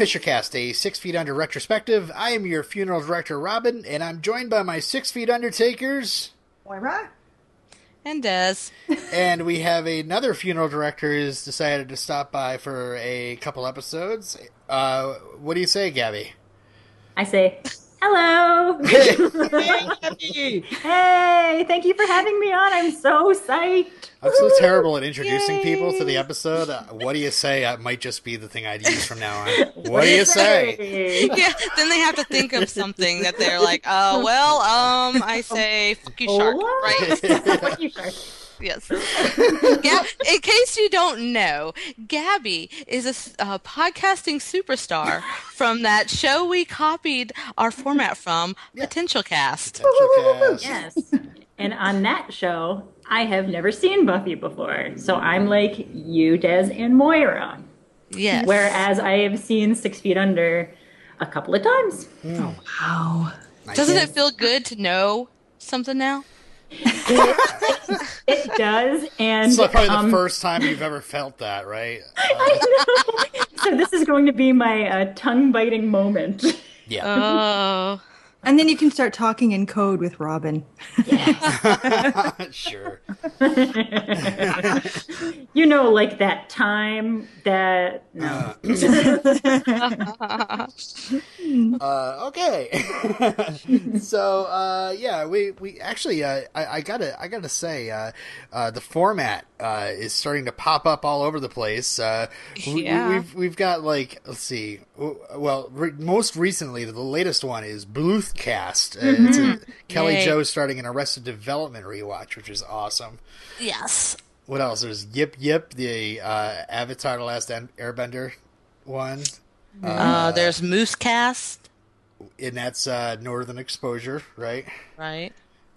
the Fishercast, a Six Feet Under retrospective. I am your funeral director, Robin, and I'm joined by my Six Feet Undertakers. Moira? And Des. and we have another funeral director who's decided to stop by for a couple episodes. Uh, what do you say, Gabby? I say, hello. hey, hey, thank you for having me on. I'm so psyched. I'm so terrible at introducing Yay. people to the episode. Uh, what do you say? That might just be the thing I'd use from now on. What do you say? yeah, then they have to think of something that they're like, oh, well, um, I say, fuck you, shark, right? fuck you, shark. Yes. Gab- in case you don't know, Gabby is a uh, podcasting superstar from that show we copied our format from, yeah. Potential Cast. Potential Cast. Yes. And on that show, I have never seen Buffy before. So I'm like you, Des, and Moira. Yes. Whereas I have seen Six Feet Under a couple of times. Mm. Oh, wow. Doesn't it feel good to know something now? It, it, does, and it's like probably um, the first time you've ever felt that, right? Uh, I know. So this is going to be my uh, tongue biting moment. Yeah. Oh. And then you can start talking in code with Robin. Yes. sure. you know, like that time that no. uh, okay. so uh, yeah, we we actually uh, I, I, gotta I gotta say uh, uh, the format uh, is starting to pop up all over the place. yeah. We, have we've got like let's see. Well, re- most recently, the latest one is Bluthcast. Mm-hmm. Kelly Yay. Joe starting an Arrested Development rewatch, which is awesome. Yes. What else? There's Yip Yip, the uh, Avatar: The Last Airbender one. Uh, uh, there's Moosecast. And that's uh, Northern Exposure, right? Right.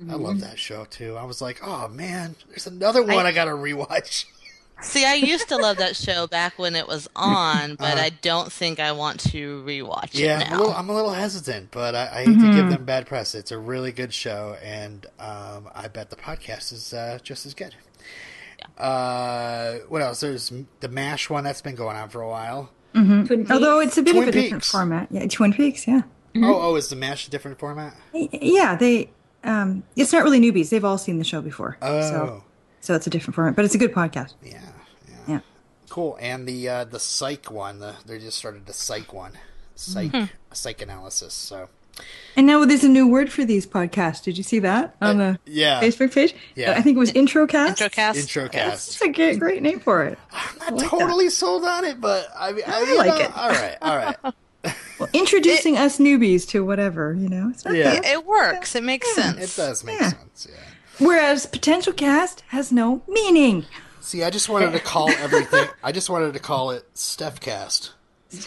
I love that show too. I was like, oh man, there's another one I, I gotta rewatch. See, I used to love that show back when it was on, but uh, I don't think I want to rewatch yeah, it now. I'm a little, I'm a little hesitant, but I, I hate mm-hmm. to give them bad press. It's a really good show, and um, I bet the podcast is uh, just as good. Yeah. Uh, what else? There's the Mash one that's been going on for a while. Mm-hmm. Although it's a bit Twin of a Peaks. different format. Yeah, Twin Peaks. Yeah. Mm-hmm. Oh, oh, is the Mash a different format? Yeah, they. Um, it's not really newbies. They've all seen the show before. Oh. So, so it's a different format, but it's a good podcast. Yeah. Yeah. Cool. And the uh, the psych one, the, they just started the psych one, psych mm-hmm. psych analysis. So. And now there's a new word for these podcasts. Did you see that on the uh, yeah. Facebook page? Yeah. I think it was Introcast. Introcast. Introcast. It's a great, great name for it. I'm not like totally that. sold on it, but I, mean, I, I like know, it. All right, all right. well, introducing it, us newbies to whatever, you know. yeah, it, it, works. It makes yeah. sense. It does make yeah. sense. Yeah. Whereas potential cast has no meaning. See, I just wanted to call everything. I just wanted to call it Stephcast.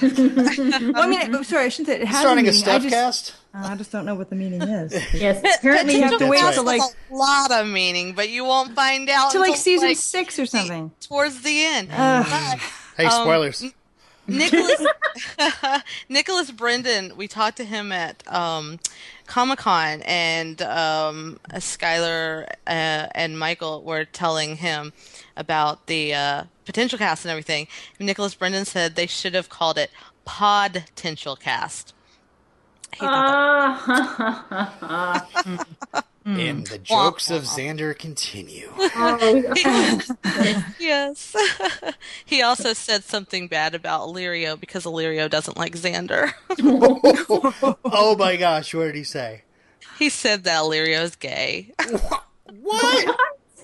well, I mean, I'm sorry, I shouldn't say it has starting a, a Stephcast. Just, uh, I just don't know what the meaning is. yes, apparently you have to wait to like a lot of meaning, but you won't find out to like season like, six or something towards the end. Uh, but, hey, spoilers. Um, Nicholas Nicholas Brendon, we talked to him at um, Comic Con, and um, Skylar uh, and Michael were telling him about the uh, potential cast and everything. Nicholas Brendon said they should have called it Potential Cast. Uh, and the jokes of Xander continue. yes. he also said something bad about Illyrio because Illyrio doesn't like Xander. oh my gosh, what did he say? He said that Illyrio is gay. What?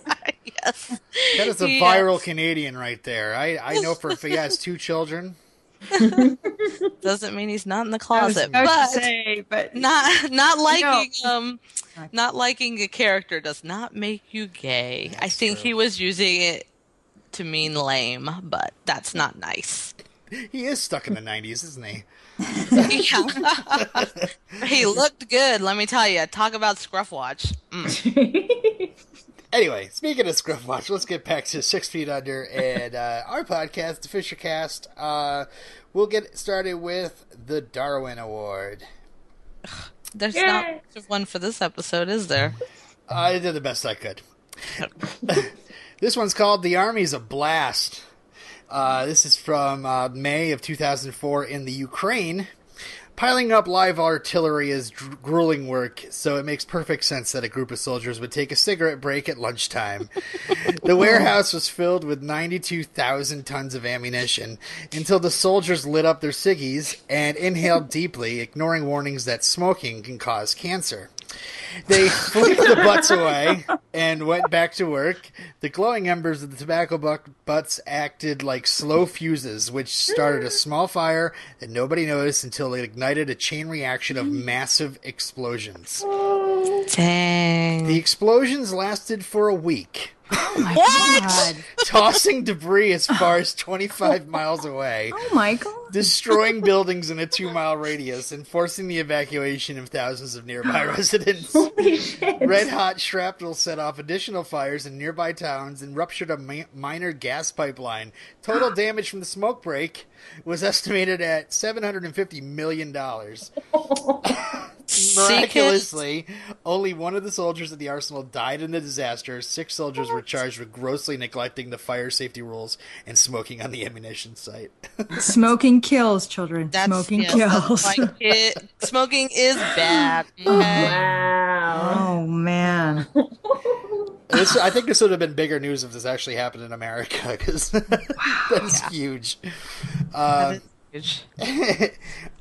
yes. That is a yes. viral Canadian right there. I, I know for if he has two children. Doesn't mean he's not in the closet, but, say, but not not liking um not liking a character does not make you gay. That's I think true. he was using it to mean lame, but that's not nice. He is stuck in the '90s, isn't he? he looked good, let me tell you. Talk about Scruffwatch. Mm. Anyway, speaking of Scruff Watch, let's get back to Six Feet Under and uh, our podcast, the Fisher Cast. Uh, we'll get started with the Darwin Award. There's Yay! not much of one for this episode, is there? I did the best I could. this one's called "The Army's a Blast." Uh, this is from uh, May of 2004 in the Ukraine. Piling up live artillery is dr- grueling work, so it makes perfect sense that a group of soldiers would take a cigarette break at lunchtime. the warehouse was filled with 92,000 tons of ammunition until the soldiers lit up their ciggies and inhaled deeply, ignoring warnings that smoking can cause cancer. They flicked the butts away and went back to work. The glowing embers of the tobacco buck butts acted like slow fuses, which started a small fire that nobody noticed until it ignited a chain reaction of massive explosions. Dang. The explosions lasted for a week, oh what? tossing debris as far as 25 miles away. Oh my god. destroying buildings in a two mile radius and forcing the evacuation of thousands of nearby residents. Holy shit. Red hot shrapnel set off additional fires in nearby towns and ruptured a mi- minor gas pipeline. Total damage from the smoke break was estimated at $750 million. Miraculously, only one of the soldiers at the arsenal died in the disaster. Six soldiers were charged with grossly neglecting the fire safety rules and smoking on the ammunition site. Smoking kills, children. That's, Smoking yes, that's kills. like. Smoking is bad. Oh, okay? Wow. oh man. This, I think this would have been bigger news if this actually happened in America because that's huge. Um,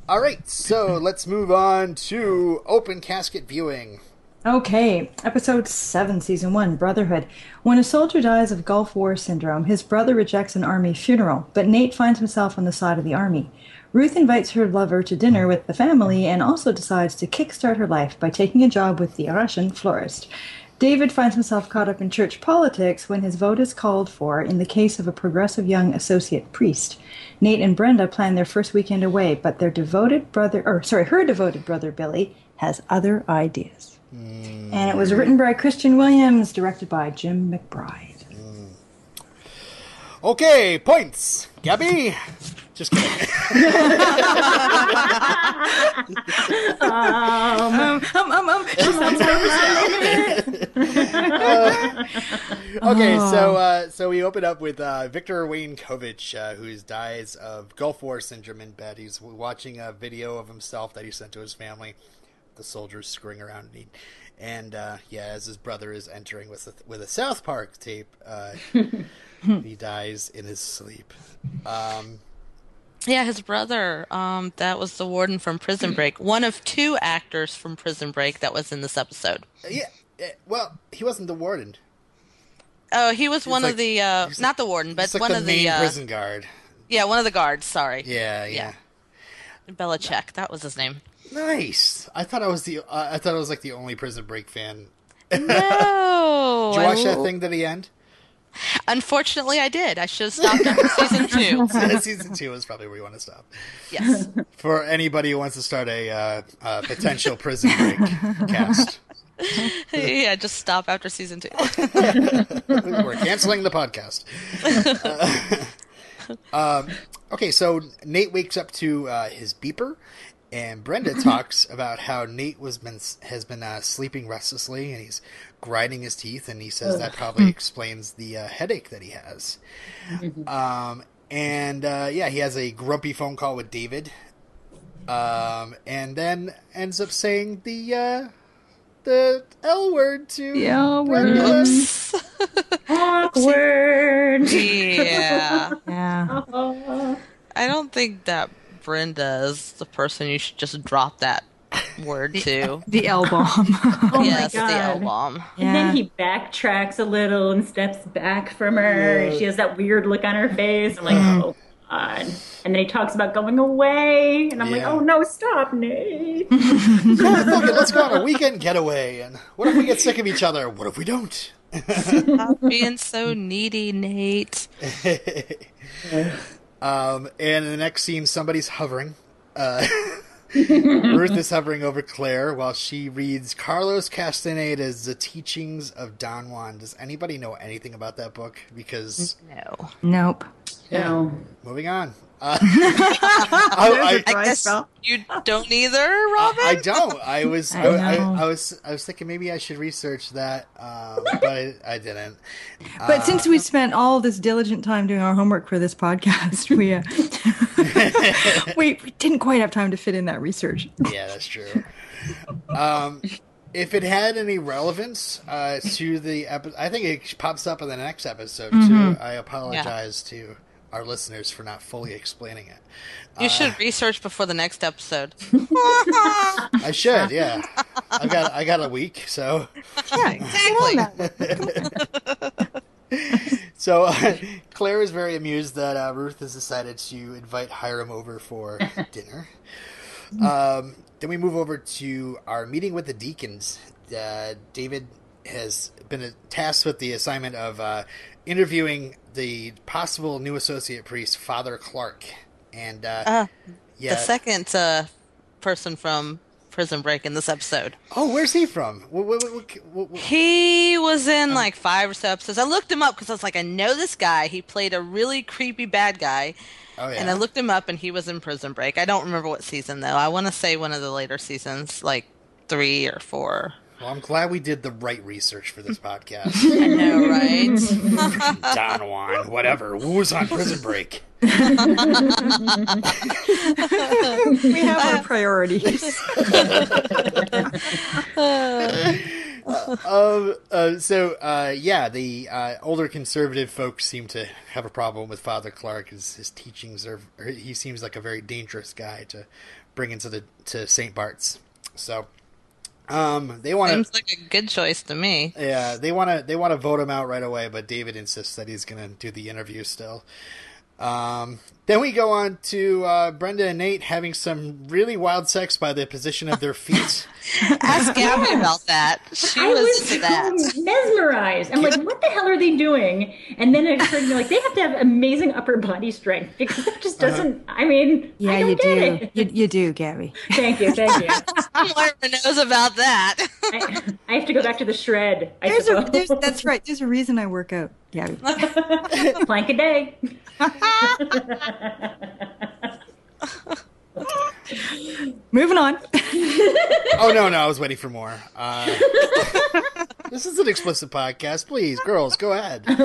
all right, so let's move on to open casket viewing. Okay, episode 7, season 1, Brotherhood. When a soldier dies of Gulf War syndrome, his brother rejects an army funeral, but Nate finds himself on the side of the army. Ruth invites her lover to dinner with the family and also decides to kickstart her life by taking a job with the Russian florist. David finds himself caught up in church politics when his vote is called for in the case of a progressive young associate priest. Nate and Brenda plan their first weekend away, but their devoted brother, or sorry, her devoted brother Billy has other ideas. Mm. And it was written by Christian Williams, directed by Jim McBride. Mm. Okay, points. Gabby. Just kidding. Um, um, um, um. okay, so uh, so we open up with uh, Victor Wayne Kovich, uh, who dies of Gulf War syndrome in bed. He's watching a video of himself that he sent to his family. The soldiers screwing around, and, he, and uh, yeah, as his brother is entering with a, with a South Park tape, uh, he dies in his sleep. Um, Yeah, his brother. Um, that was the warden from Prison Break. One of two actors from Prison Break that was in this episode. yeah, eh, well, he wasn't the warden. Oh, he was one like- of the uh, not the warden, but like one the of the uh, prison guard. yeah, one of the guards. Sorry, Yeah, yeah. Yeah. Bellick. That was his name. Nice. I thought I was the. Uh, I thought I was like the only Prison Break fan. No, Did you watch I- that thing to the end? Unfortunately, I did. I should have stopped after season two. Season two is probably where you want to stop. Yes. For anybody who wants to start a uh, uh, potential Prison Break cast, yeah, just stop after season two. we're canceling the podcast. Uh, um, okay, so Nate wakes up to uh, his beeper, and Brenda talks about how Nate was been has been uh, sleeping restlessly, and he's grinding his teeth, and he says that probably explains the uh, headache that he has. Um, and uh, yeah, he has a grumpy phone call with David, um, and then ends up saying the uh, the L word to The L word. Brenda. Oops. Awkward. yeah. Yeah. I don't think that Brenda is the person you should just drop that word to. The L bomb. Oh yes, my the L God. bomb. And Yeah. then he backtracks a little and steps back from her. and She has that weird look on her face. I'm like, mm. oh god. And then he talks about going away, and I'm like, oh no, stop, Nate. Come on, let's go on a weekend getaway. And what if we get sick of each other? What if we don't? Stop being so needy, Nate. Um, and in the next scene, somebody's hovering. Uh, Ruth is hovering over Claire while she reads Carlos Castaneda's The Teachings of Don Juan. Does anybody know anything about that book? Because, No. nope. No. moving on. Uh, I, I guess you don't either, Robin. I, I don't. I was I, I I. I was I was thinking maybe I should research that, um, but I, I didn't. But Uh, since we spent all this diligent time doing our homework for this podcast, we uh, we, we didn't quite have time to fit in that research. yeah, that's true. Um, if it had any relevance uh, to the episode, I think it pops up in the next episode too. I apologize to our listeners for not fully explaining it. you should research before the next episode. I should, yeah. I got I got a week, so exactly. so uh, Claire is very amused that uh, Ruth has decided to invite Hiram over for dinner. Um, then we move over to our meeting with the deacons. Uh, David has been tasked with the assignment of uh, interviewing the possible new associate priest, Father Clark, and uh, Uh, yeah. The second uh, person from Prison Break in this episode. oh, where's he from? What, what, what, He was in like five or so episodes. I looked him up because I was like, I know this guy. He played a really creepy bad guy. oh yeah. And I looked him up and he was in Prison Break. I don't remember what season though. I want to say one of the later seasons, like three or four. Well, I'm glad we did the right research for this podcast. I know, right? Don Juan, whatever. Who was on Prison Break? We have our priorities. um, uh, so uh, yeah, the uh, older conservative folks seem to have a problem with Father Clark. His, his teachings are. He seems like a very dangerous guy to bring into the to Saint Bart's. So um, they want. Seems like a good choice to me. Yeah, they want to they want to vote him out right away, but David insists that he's going to do the interview still. Um, then we go on to uh, Brenda and Nate having some really wild sex by the position of their feet. Ask Gabby about that. She I was was that. mesmerized. I'm like, what the hell are they doing? And then it occurred to me, like, they have to have amazing upper body strength because that just doesn't. I mean, Yeah, I don't you get do. it. You, you do, Gabby. Thank you, thank you. Moira knows about that. I, I have to go back to the shred. I There's a, there's, that's right. There's a reason I work out, Gabby. plank a day. Moving on. oh no, no, I was waiting for more. Uh, this is an explicit podcast. Please, girls, go ahead. that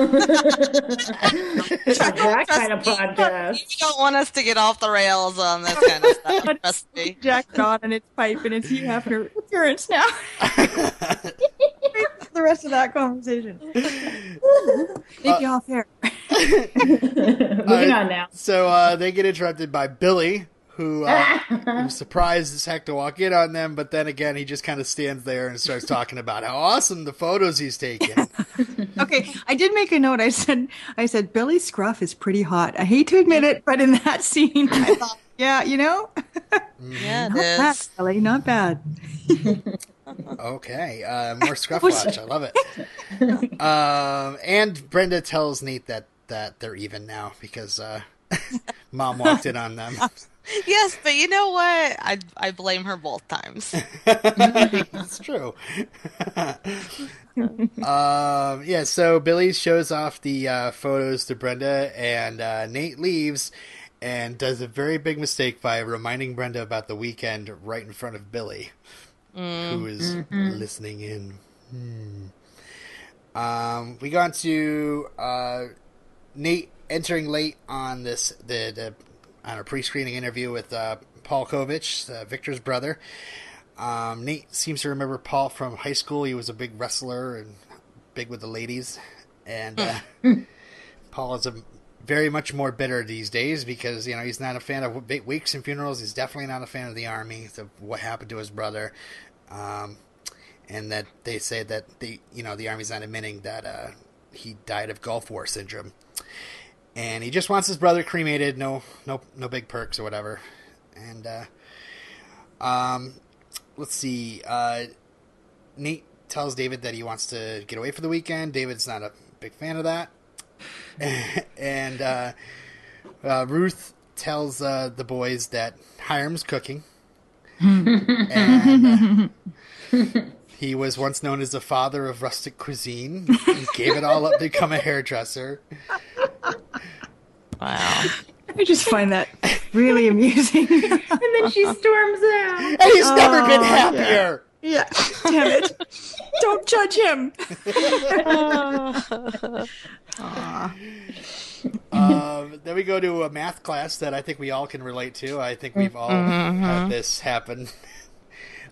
kind of podcast. You don't want us to get off the rails on this kind of stuff. Trust me. Jacked on and it's pipe and it's you having her appearance now. the rest of that conversation. Make y'all fair. Moving on now. So uh, they get interrupted by Billy, who uh, who's surprised as heck to walk in on them, but then again, he just kind of stands there and starts talking about how awesome the photos he's taken. Okay, I did make a note. I said, I said, Billy Scruff is pretty hot. I hate to admit it, but in that scene, I thought, yeah, you know, Yeah, not it bad. Billy, not bad. Okay, uh, more scruff watch. I love it. Um, and Brenda tells Nate that that they're even now because uh, mom walked in on them. Yes, but you know what? I I blame her both times. That's true. um, yeah, so Billy shows off the uh, photos to Brenda, and uh, Nate leaves and does a very big mistake by reminding Brenda about the weekend right in front of Billy, who is listening in. Hmm. Um, we got to uh, Nate entering late on this the, the on a pre-screening interview with uh, Paul Kovich, uh, Victor's brother. Um, Nate seems to remember Paul from high school. He was a big wrestler and big with the ladies. And uh, Paul is a very much more bitter these days because you know he's not a fan of wa- wakes and funerals. He's definitely not a fan of the army. Of what happened to his brother, um, and that they say that the you know the army's not admitting that uh, he died of Gulf War syndrome. And he just wants his brother cremated. No, no, no big perks or whatever. And uh, um, let's see. Uh, Nate tells David that he wants to get away for the weekend. David's not a big fan of that. and uh, uh, Ruth tells uh, the boys that Hiram's cooking. and uh, he was once known as the father of rustic cuisine. He gave it all up to become a hairdresser. Wow. I just find that really amusing. and then she storms out. And he's never been Oh, happier. yeah, damn it! Don't judge him. Um, then we go to a math class that I think we all can relate to. I think we've all had this happen.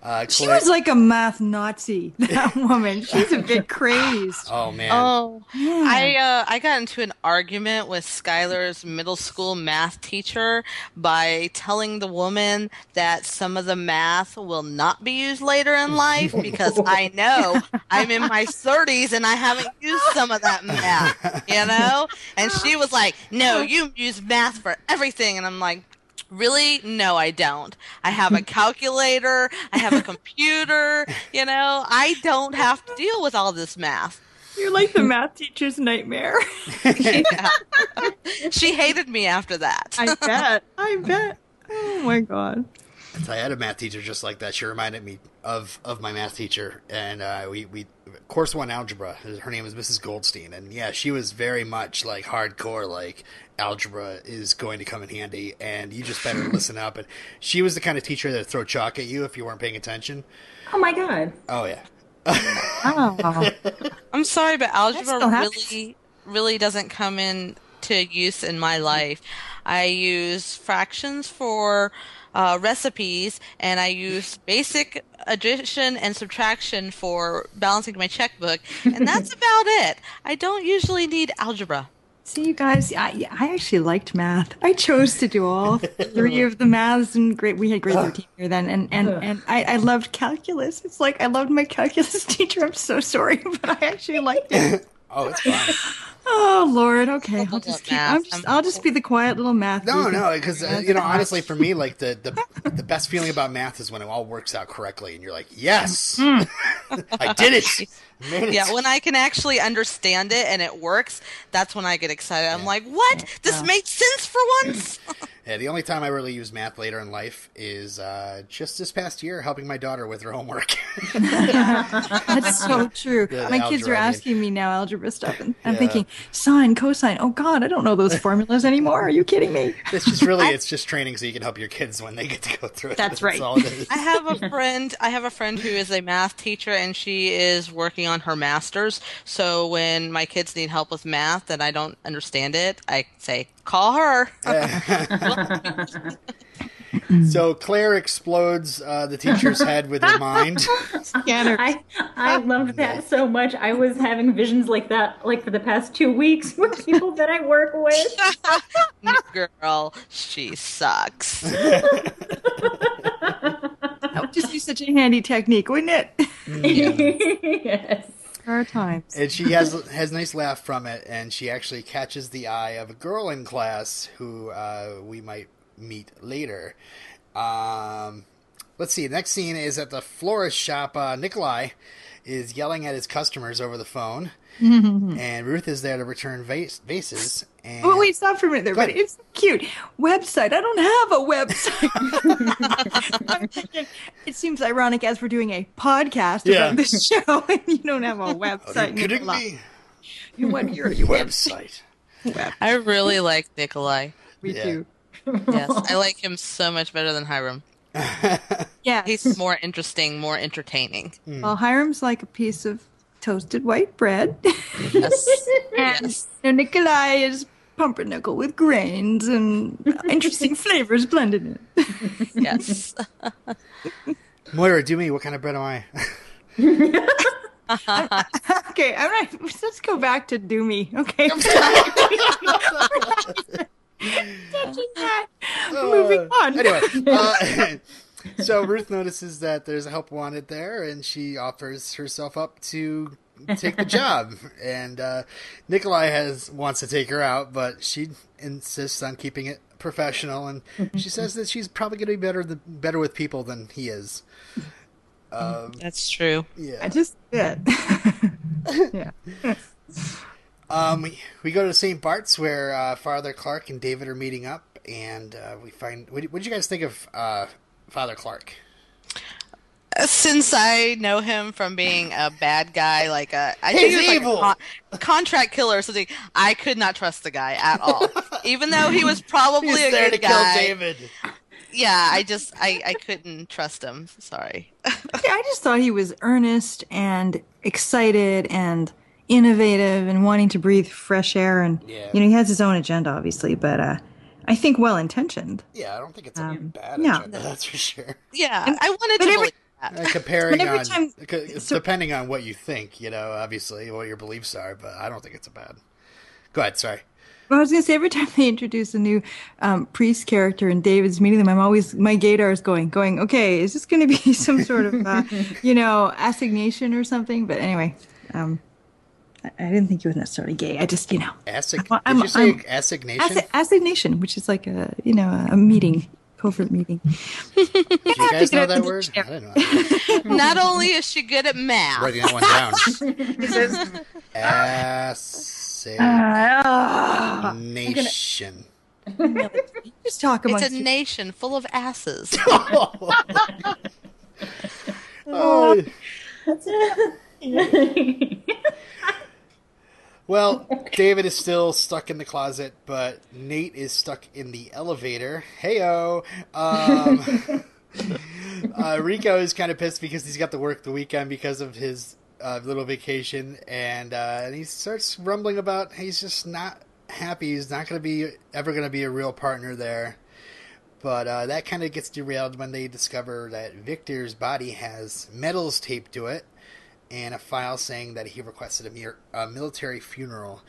Uh, She was like a math Nazi. That woman. She's a bit crazed. oh man, Oh, Yeah. I uh, I got into an argument with Skylar's middle school math teacher by telling the woman that some of the math will not be used later in life because I know I'm in my 30s and I haven't used some of that math, you know? And she was like, "No, you use math for everything." And I'm like, Really? No, I don't. I have a calculator. I have a computer. You know, I don't have to deal with all this math. You're like the math teacher's nightmare. Yeah. she hated me after that. I bet. I bet. Oh my god. I had a math teacher just like that. She reminded me of of my math teacher, and uh, we we course one algebra. Her name was Mrs. Goldstein, and yeah, she was very much like hardcore. Like algebra is going to come in handy, and you just better listen up. And she was the kind of teacher that would throw chalk at you if you weren't paying attention. Oh my god. Oh yeah, Oh. I'm sorry, but algebra still happens. really, really doesn't come in to use in my life. I use fractions for uh, recipes, and I use basic addition and subtraction for balancing my checkbook, and that's about it. I don't usually need algebra. See, you guys, I, I actually liked math. I chose to do all three of the maths and grade. We had grade thirteen here then, and and and I, I loved calculus. It's like I loved my calculus teacher. I'm so sorry, but I actually liked it. oh it's fine. Oh Lord, okay, I'll love just keep. I'm just. I'll just be the quiet little math. No, no, because uh, you know, honestly, for me, like the, the the best feeling about math is when it all works out correctly, and you're like, yes, I did it. Made it. Yeah, when I can actually understand it and it works, that's when I get excited. I'm like, what? This made sense for once? Yeah, the only time I really use math later in life is uh, just this past year, helping my daughter with her homework. That's so true. The My kids are algebra, I mean. asking me now algebra stuff, and I'm Yeah. thinking sine, cosine. Oh God, I don't know those formulas anymore. Are you kidding me? it's just really, it's just training so you can help your kids when they get to go through it. That's right. all it is. I have a friend. I have a friend who is a math teacher, and she is working on her master's. So when my kids need help with math and I don't understand it, I say, "Call her." So Claire explodes uh, the teacher's head with her mind. Scanner. I I loved that so much. I was having visions like that like for the past two weeks with people that I work with. Girl, she sucks. That would just be such a handy technique, wouldn't it? yes. There are times. and she has has nice laugh from it, and she actually catches the eye of a girl in class who uh, we might meet later. Um, let's see. Next scene is at the florist shop. Uh, Nikolai is yelling at his customers over the phone, Mm-hmm. and Ruth is there to return vase- vases. And Oh, wait, stop for a minute there, Go buddy. It's cute. Website. I don't have a website. Thinking, it seems ironic as we're doing a podcast Yeah. about this show and you don't have a oh, Are website. you kidding Nicola. me? What year are you website? Website. I really like Nikolai. Me Yeah. too. Yes, I like him so much better than Hiram. Yeah. He's more interesting, more entertaining. Hmm. Well, Hiram's like a piece of toasted white bread. Yes. and yes. you know, Nikolai is pumpernickel with grains and interesting flavors blended in. Yes. Moira, do me. What kind of bread am I? Okay, all right. Let's go back to do me. Okay. Touching that. Moving on. Anyway, uh, so Ruth notices that there's a help wanted there, and she offers herself up to take the job. And uh, Nikolai has wants to take her out, but she insists on keeping it professional, and she says that she's probably going to be better the, better with people than he is. Um, That's true. Yeah, I just yeah. yeah. Um, we, we go to St. Bart's where uh, Father Clark and David are meeting up, and uh, we find. What, what did you guys think of uh, Father Clark? Since I know him from being a bad guy, like a, I He's think he was evil. like a con- contract killer or something, I could not trust the guy at all. Even though he was probably He's a there good to kill. David. Yeah, I just I, I couldn't trust him. Sorry. Yeah, I just thought he was earnest and excited and innovative and wanting to breathe fresh air. And Yeah. you know, he has his own agenda, obviously, but uh, I think well intentioned. Yeah, I don't think it's a Um, bad no. agenda, that's for sure. Yeah, I wanted to every- believe that. Uh, comparing But every on, time- c- so- depending on what you think, you know, obviously what your beliefs are, but I don't think it's a bad. Go ahead, sorry. Well, I was going to say every time they introduce a new um, priest character and David's meeting them, I'm always my gaydar is going, going. Okay, is this going to be some sort of, uh, you know, assignation or something? But anyway, um, I, I didn't think he was necessarily gay. I just, you know, Assig- I'm- did I'm- you say I'm- assignation? assi- assignation, which is like a, you know, a, a meeting, covert meeting. Do you guys know that word? I don't know. Not only is she good at math, Writing that one down. Ah, Assignation. just talk about it's a you. nation full of asses. Oh, well, David is still stuck in the closet, but Nate is stuck in the elevator. Heyo. Um, uh, Rico is kind of pissed because he's got to work the weekend because of his uh, little vacation, and uh, and he starts rumbling about he's just not happy. He's not going to be ever going to be a real partner there. But uh, that kind of gets derailed when they discover that Victor's body has medals taped to it and a file saying that he requested a, mere, a military funeral.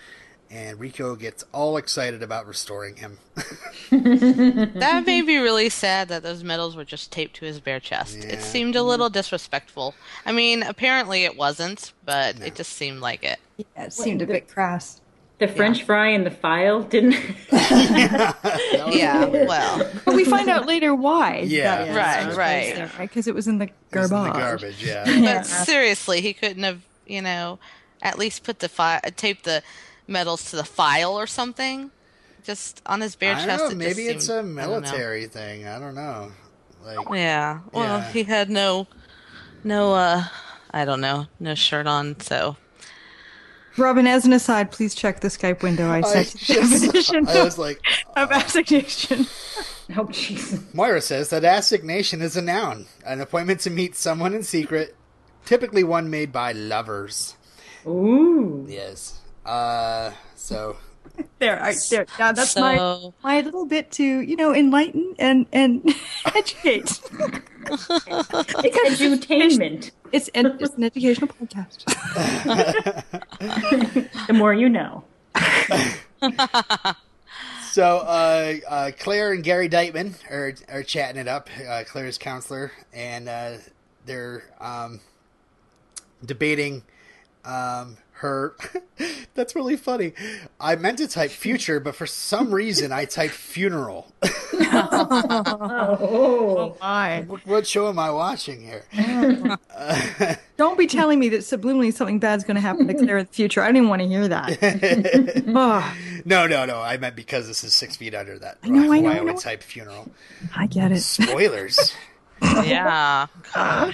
And Rico gets all excited about restoring him. that made me really sad that those medals were just taped to his bare chest. Yeah. It seemed a little disrespectful. I mean, apparently it wasn't, but it just seemed like it. Yeah, it seemed a bit crass. The French fry in the file didn't. That Yeah, weird. well, But we find out later why. Yeah. that Right, right. there, right? Because it was in the It was garbage. in the garbage, yeah. but seriously, he couldn't have, you know, at least put the fi- taped the medals to the file or something. Just on his bare I chest. don't it know, just maybe it's seemed- a I don't know. military thing. I don't know. Like, Yeah. Well, Yeah. he had no, no, uh, I don't know, no shirt on, so. Robin, as an aside, please check the Skype window. I I, sent you the just, definition I was like, of assignation. oh, jeez. Moira says that assignation is a noun, an appointment to meet someone in secret, typically one made by lovers. Ooh. Yes. Uh, so There, I, there. Now that's so, my my little bit to you know enlighten and and educate. It's edutainment. It's an, it's an educational podcast. The more you know. So uh, uh, Claire and Gary Deitman are are chatting it up. Uh, Claire's counselor, and uh, they're um, debating um, her. That's really funny. I meant to type future, but for some reason I typed funeral. Oh. oh. My. what, what show am I watching here? Don't be telling me that subliminally something bad's going to happen to Claire in the future. I didn't want to hear that. oh, No, no, no. I meant because this is six feet under that. I know, I know, Why I I would type funeral. I get it. Spoilers. Yeah.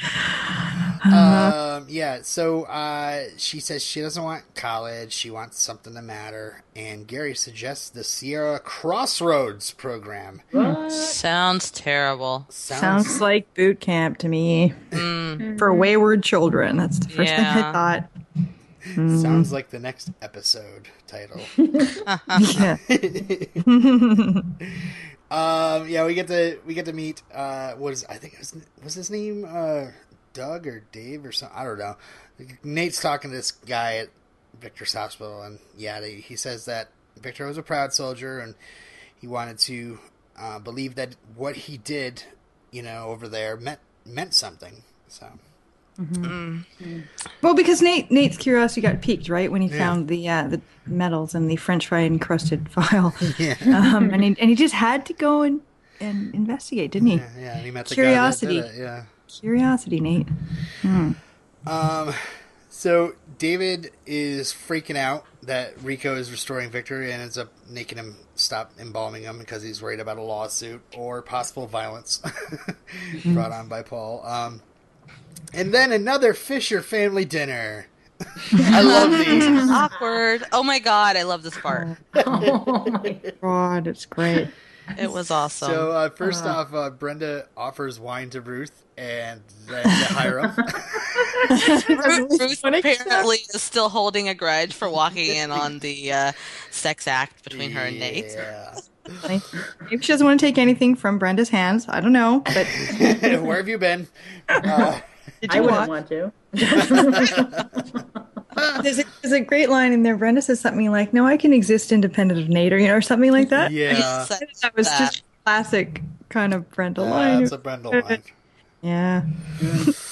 Um, yeah, so uh, she says she doesn't want college. She wants something to matter. And Gary suggests the Sierra Crossroads program. Sounds terrible. Sounds like boot camp to me for wayward children. That's the first thing I Yeah. thought. sounds like the next episode title. Yeah. Um, yeah, we get to we get to meet. Uh, what is I think it was was his name uh, Doug or Dave or something. I don't know. Nate's talking to this guy at Victor's hospital, and yeah, he says that Victor was a proud soldier, and he wanted to uh, believe that what he did, you know, over there meant meant something. So Well, because Nate Nate's curiosity got piqued, right, when he Yeah. found the uh, the medals and the French fry encrusted file, yeah, um, and he and he just had to go and and investigate, didn't he? yeah, yeah. And he met the Curiosity. guy that did it, yeah. Curiosity, Nate. Um, so David is freaking out that Rico is restoring Victor and ends up making him stop embalming him because he's worried about a lawsuit or possible violence brought on by Paul. Um, And then another Fisher family dinner. I love these. Awkward. Oh my god, I love this part. oh my God, it's great. It was awesome. So uh, first off, uh, Brenda offers wine to Ruth and then to Hiram. Ruth, Ruth apparently is still holding a grudge for walking in on the uh, sex act between her and Nate. Yeah. Maybe she doesn't want to take anything from Brenda's hands. I don't know, but Where have you been? Did I wouldn't want to. There's a, there's a great line in there. Brenda says something like, "No, I can exist independent of Nate," or you know, or something like that. yeah, that was that. just classic kind of Brenda line. that's a Brenda line. yeah, mm.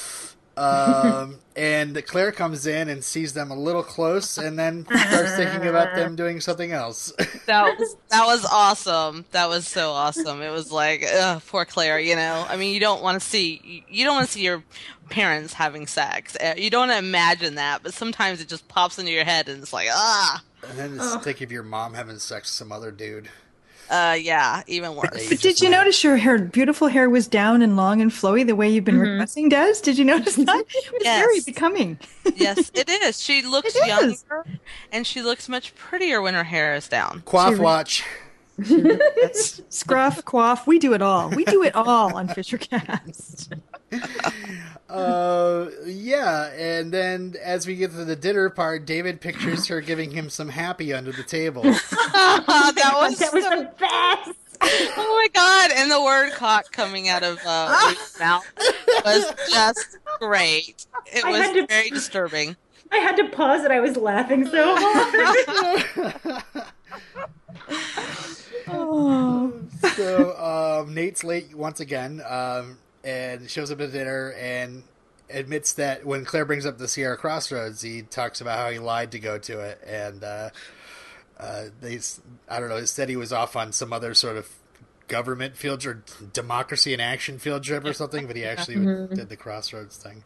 Um, and Claire comes in and sees them a little close, and then starts thinking about them doing something else. That was that was awesome. That was so awesome. It was like, ugh, poor Claire. You know, I mean, you don't want to see you don't want to see your parents having sex. Uh, You don't imagine that, but sometimes it just pops into your head, and it's like, ah, and then just think of your mom having sex with some other dude. Uh, yeah, even worse. But did you notice your hair, beautiful hair, was down and long and flowy the way you've been requesting, Des? Did you notice that? It was Yes. very becoming. yes, it is. She looks It is. younger, and she looks much prettier when her hair is down. Quaff She- watch. Scruff, quaff, we do it all. We do it all on Fishercast. Uh, yeah, and then as we get to the dinner part, David pictures her giving him some happy under the table. that was that was so- the best. oh my god! And the word "cock" coming out of uh, Ruth's mouth was just great. It I was to- very disturbing. I had to pause it. I was laughing so hard. Oh. so um, Nate's late once again, um, and shows up at dinner and admits that when Claire brings up the Sierra Crossroads, he talks about how he lied to go to it, and uh, uh, they, s- I don't know, he said he was off on some other sort of government field or democracy in action field trip or something, but he actually did the Crossroads thing.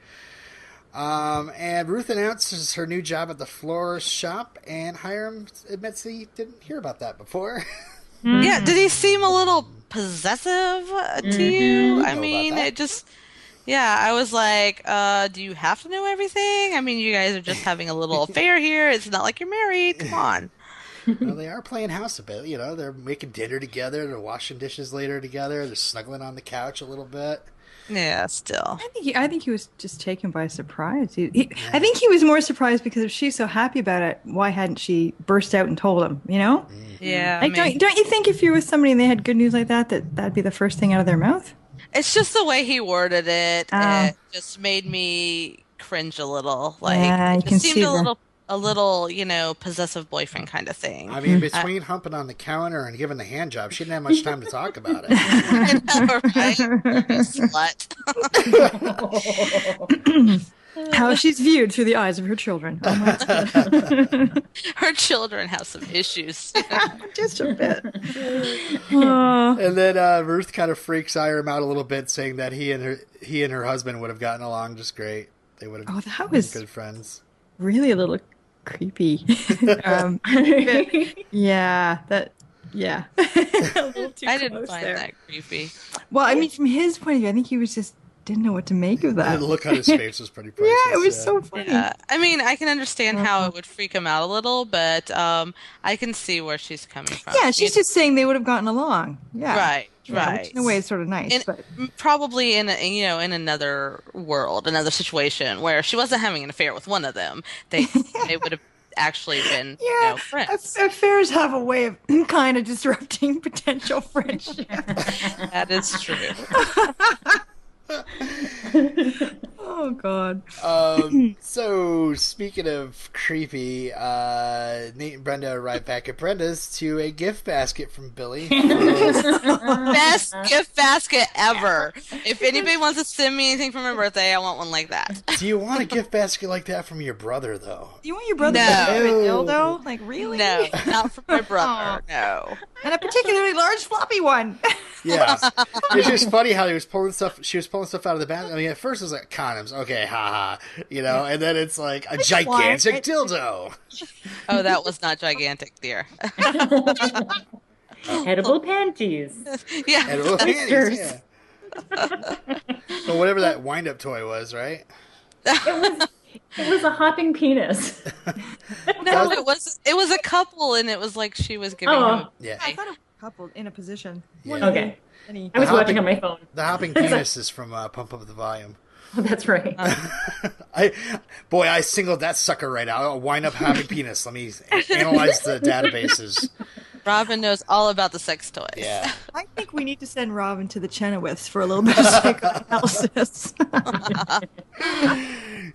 Um, and Ruth announces her new job at the florist shop, and Hiram admits he didn't hear about that before. Yeah, did he seem a little possessive uh, to you? I Know mean, it just. Yeah, I was like, uh, do you have to know everything? I mean, you guys are just having a little affair here. It's not like you're married. Come on. well, they are playing house a bit. You know, they're making dinner together. They're washing dishes later together. They're snuggling on the couch a little bit. Yeah, still. I think he, I think he was just taken by surprise. He, he, I think he was more surprised because if she's so happy about it, why hadn't she burst out and told him? You know, mm-hmm. Yeah. I like mean- don't don't you think if you're with somebody and they had good news like that, that that'd be the first thing out of their mouth? It's just the way he worded it. Oh. It just made me cringe a little. Like Yeah, I it can seemed see a that. little, a little, you know, possessive boyfriend kind of thing. I mean, between humping on the counter and giving the hand job, she didn't have much time to talk about it. I know, right? Slut. How she's viewed through the eyes of her children. Oh my Her children have some issues. just a bit. Oh. and then uh, Ruth kind of freaks Hiram out a little bit, saying that he and her he and her husband would have gotten along just great. They would have Oh, that been was- good friends. really a little creepy. um, yeah, that. Yeah. A I didn't find there. that creepy. Well, I mean, from his point of view, I think he was just didn't know what to make of that. The look on his face was pretty priceless. yeah, it was yeah. so funny. Yeah, I mean, I can understand Uh-huh. how it would freak him out a little, but um, I can see where she's coming from. Yeah, she's You- just saying they would have gotten along. Yeah. right, Yeah, right. In a way is sort of nice, in, but probably in a, you know in another world, another situation where she wasn't having an affair with one of them, they they would have actually been you yeah, know, friends. affairs have a way of kind of disrupting potential friendship. That is true. oh God. Um, so speaking of creepy, uh, Nate and Brenda arrive back at Brenda's to a gift basket from Billy. Best gift basket ever. If anybody wants to send me anything for my birthday, I want one like that. Do you want a gift basket like that from your brother, though? Do you want your brother No. to do a dildo? Like really? No, not from my brother. No. And a particularly large floppy one. Yeah, it's just funny how he was pulling stuff. She was pulling stuff out of the basket. I mean, at first it was like condoms, okay, haha, you know, and then it's like a gigantic right? dildo. Oh, that was not gigantic, dear. Edible panties. yeah. And little panties, Sisters. yeah. But whatever that wind-up toy was, right? It was it was a hopping penis. no, it was it was a couple, and it was like she was giving Oh. him. Yeah. I thought it was coupled in a position. Yeah. Okay. Any- I was The watching on my phone. The hopping penis is from uh, Pump Up the Volume. Oh, that's right. I, boy, I singled that sucker right out. I'll wind up hopping penis. Let me analyze the databases. Robin knows all about the sex toys. Yeah. I think we need to send Robin to the Chenoweths for a little bit of psychoanalysis.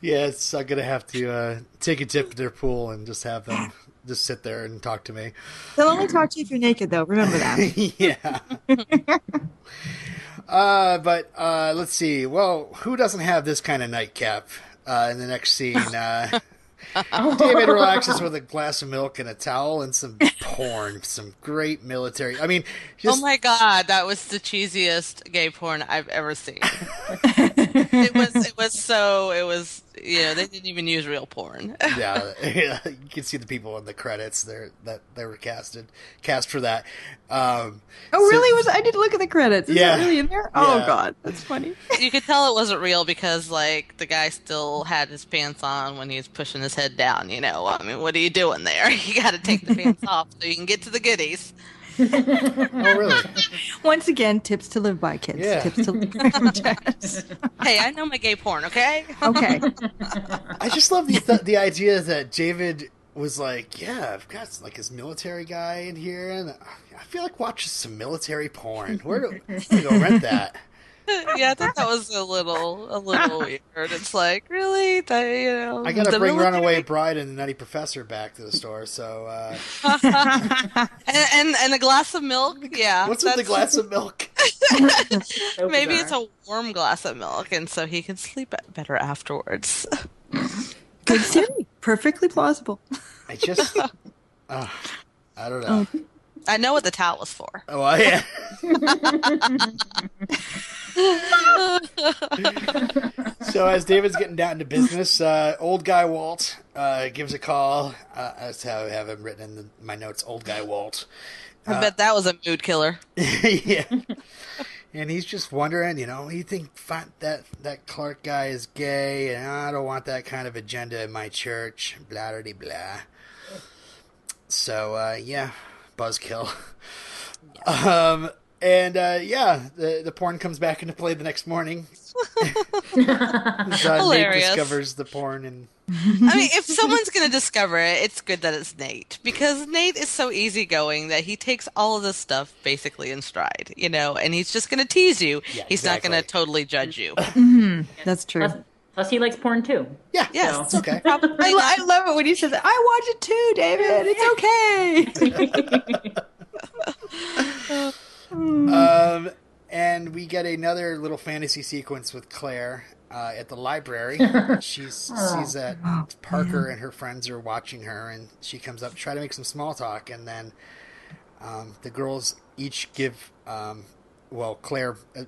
Yes, I'm gonna have to uh, take a dip in their pool and just have them just sit there and talk to me. They'll only talk to you if you're naked, though. Remember that. yeah. uh, but uh, let's see. Well, who doesn't have this kind of nightcap? Uh, in the next scene, uh, David relaxes with a glass of milk and a towel and some porn, some great military. I mean, just Oh my god, that was the cheesiest gay porn I've ever seen. It was it was so it was you know, they didn't even use real porn. yeah, yeah, you can see the people in the credits there that they were casted cast for that. Um, Oh, really? Was I did look at the credits? Is Yeah. that really in there? Oh Yeah. God, that's funny. you could tell it wasn't real because like the guy still had his pants on when he was pushing his head down, you know. I mean, what are you doing there? You got to take the pants off so you can get to the goodies. oh, really? Once again, tips to live by, kids. Yeah. Tips to live by. Jess. Hey, I know my gay porn, okay? okay. I just love the th- the idea that David was like, yeah, I've got like his military guy in here, and I feel like watching some military porn. Where do I'm go rent that? yeah, I thought that was a little a little weird. It's like, really? They, you know, I gotta bring military- Runaway Bride and the Nutty Professor back to the store. So, uh, and, and and a glass of milk. Yeah, what's with the glass of milk? Maybe it's a warm glass of milk, and so he can sleep better afterwards. Good theory. Perfectly plausible. I just, uh, I don't know. I know what the towel was for. Oh, yeah. so as David's getting down to business, uh, old guy Walt uh, gives a call. Uh, that's how I have him written in the, my notes. Old guy Walt. I bet that was a mood killer. yeah. And he's just wondering, you know, you think that that Clark guy is gay, and I don't want that kind of agenda in my church. Blah blah blah. So uh, yeah, buzzkill. Um, and uh, yeah, the the porn comes back into play the next morning. As, uh, Nate discovers the porn, and I mean, if someone's going to discover it, it's good that it's Nate because Nate is so easygoing that he takes all of this stuff basically in stride, you know, and he's just going to tease you. Yeah, he's not going to totally judge you. That's true. Plus, plus, he likes porn too. yeah, Yes. it's okay. I, I love it when he says, "I watch it too, David. It's okay." Um, and we get another little fantasy sequence with Claire uh, at the library. She sees that Parker and her friends are watching her, and she comes up to try to make some small talk. And then um, the girls each give, um, well, Claire uh,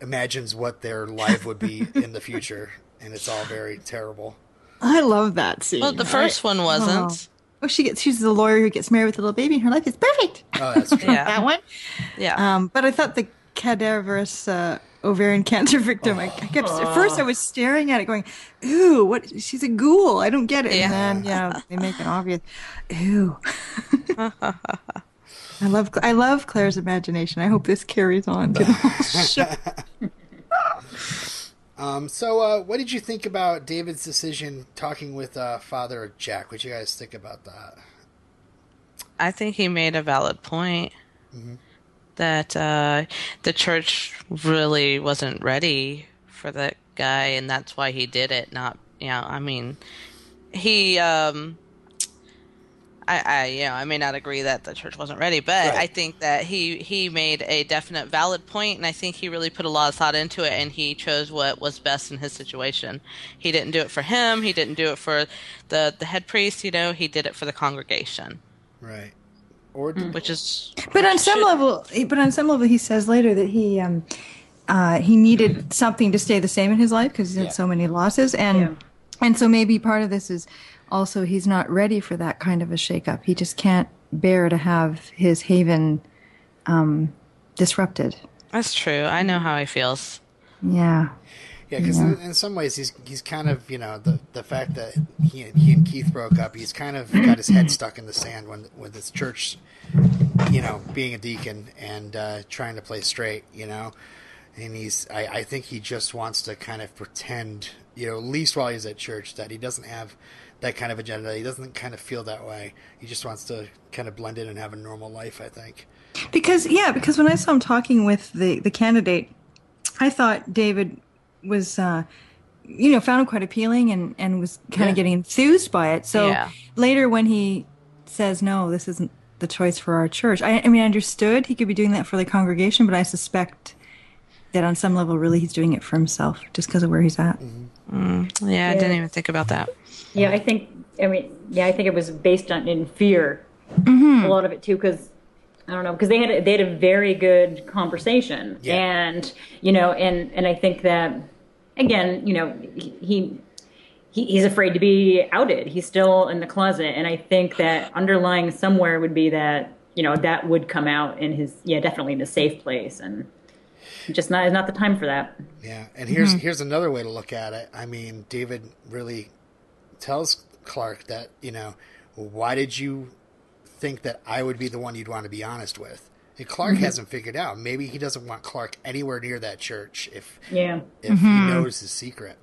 imagines what their life would be in the future, and it's all very terrible. I love that scene. well, the first one wasn't. Oh, she gets. She's the lawyer who gets married with a little baby, and her life is perfect. Oh, that's true. Yeah. That one. Yeah. Um, but I thought the cadaverous uh, ovarian cancer victim. I, I kept at first I was staring at it, going, "Ooh, what? She's a ghoul. I don't get it." Yeah. And then yeah, they make it obvious. Ooh. I love I love Claire's imagination. I hope this carries on to the whole show. Um, so, uh, what did you think about David's decision talking with uh, Father Jack? What you guys think about that? I think he made a valid point that uh, the church really wasn't ready for that guy, and that's why he did it. Not, you know, I mean, he, um, I, I, you know, I may not agree that the church wasn't ready, but Right. I think that he he made a definite valid point, and I think he really put a lot of thought into it, and he chose what was best in his situation. He didn't do it for him. He didn't do it for the the head priest. You know, he did it for the congregation, Right. Or which is But on some should- level, but on some level, he says later that he um, uh, he needed something to stay the same in his life because he's Yeah. had so many losses, and Yeah. and so maybe part of this is also he's not ready for that kind of a shakeup. He just can't bear to have his haven um, disrupted. That's true. I know how he feels. Yeah. Yeah, because Yeah. in, in some ways he's he's kind of you know the the fact that he and, he and Keith broke up. He's kind of got his head stuck in the sand when with his church, you know, being a deacon and uh, trying to play straight. You know, and he's I, I think he just wants to kind of pretend, you know, at least while he's at church, that he doesn't have that kind of agenda. He doesn't kind of feel that way. He just wants to kind of blend in and have a normal life. I think. Because yeah, because when I saw him talking with the the candidate, I thought David was uh you know, found him quite appealing and and was kind Yeah. of getting enthused by it. So Yeah. later when he says no, this isn't the choice for our church. I, I mean, I understood he could be doing that for the congregation, but I suspect that on some level, really, he's doing it for himself, just because of where he's at. Yeah, I didn't even think about that. Yeah, I think. I mean, yeah, I think it was based on in fear. Mm-hmm. A lot of it too, because I don't know, because they had a, they had a very good conversation, Yeah. and you know, and and I think that again, you know, he. he he, he's afraid to be outed. He's still in the closet, and I think that underlying somewhere would be that you know that would come out in his yeah definitely in a safe place, and just not not the time for that. Yeah, and here's here's another way to look at it. I mean, David really tells Clark that you know, why did you think that I would be the one you'd want to be honest with? And Clark mm-hmm. hasn't figured out. Maybe he doesn't want Clark anywhere near that church if Yeah. if he mm-hmm. knows his secret.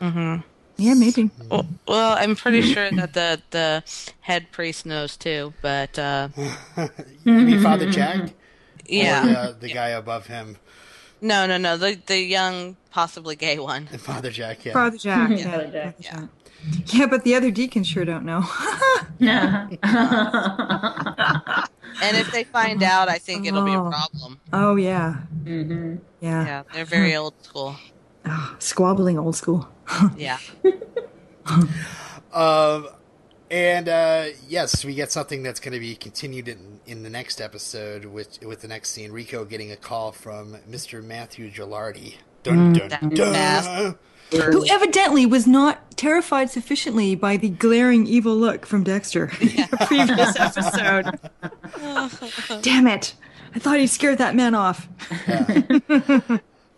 Mm-hmm. Yeah, maybe. Mm-hmm. Well, well, I'm pretty sure that the the head priest knows too, but uh, You mean Father Jack? yeah, Or the, uh, the guy above him, no, no, no, the the young, possibly gay one. Father Jack. Yeah. Father Jack. Yeah. Jack. Father Jack. Yeah, but the other deacons sure don't know. And if they find out, I think it'll be a Oh. problem. oh yeah, hmm yeah. Yeah, they're very old school. Oh, squabbling old school. Yeah. Um, and uh, yes, we get something that's going to be continued in, in the next episode with with the next scene. Rico getting a call from Mr. Matthew Gilardi. Dun, dun, That dun. Bastard. Who evidently was not terrified sufficiently by the glaring evil look from Dexter in the previous episode. Damn it. I thought he scared that man off.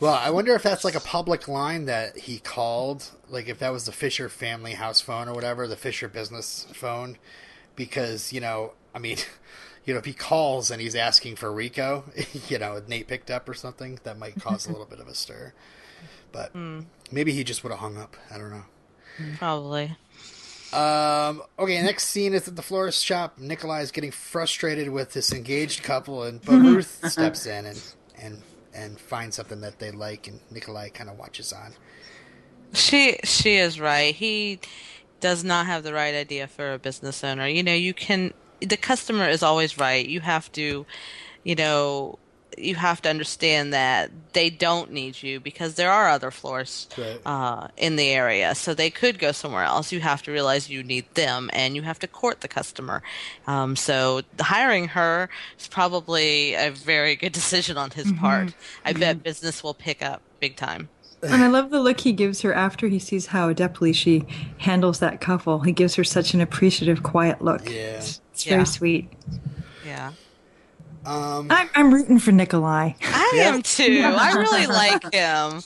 Well, I wonder if that's like a public line that he called, like if that was the Fisher family house phone or whatever, the Fisher business phone, because you know, I mean, you know, if he calls and he's asking for Rico, you know, Nate picked up or something, that might cause a little bit of a stir. But maybe he just would have hung up. I don't know. Probably. Um, okay, next scene is at the florist shop. Nikolai is getting frustrated with this engaged couple, and but Ruth steps in and and and finds something that they like, and Nikolai kind of watches on. She she is right. He does not have the right idea for a business owner. You know, you can the customer is always right. You have to, you know, you have to understand that they don't need you because there are other floors Right. uh, in the area, so they could go somewhere else. You have to realize you need them, and you have to court the customer. Um, so hiring her is probably a very good decision on his part. I bet business will pick up big time. And I love the look he gives her after he sees how adeptly she handles that couple. He gives her such an appreciative, quiet look. Yeah. It's very Yeah. sweet. Yeah. Um, I'm, I'm rooting for Nikolai. I Yeah. am too. I really like him.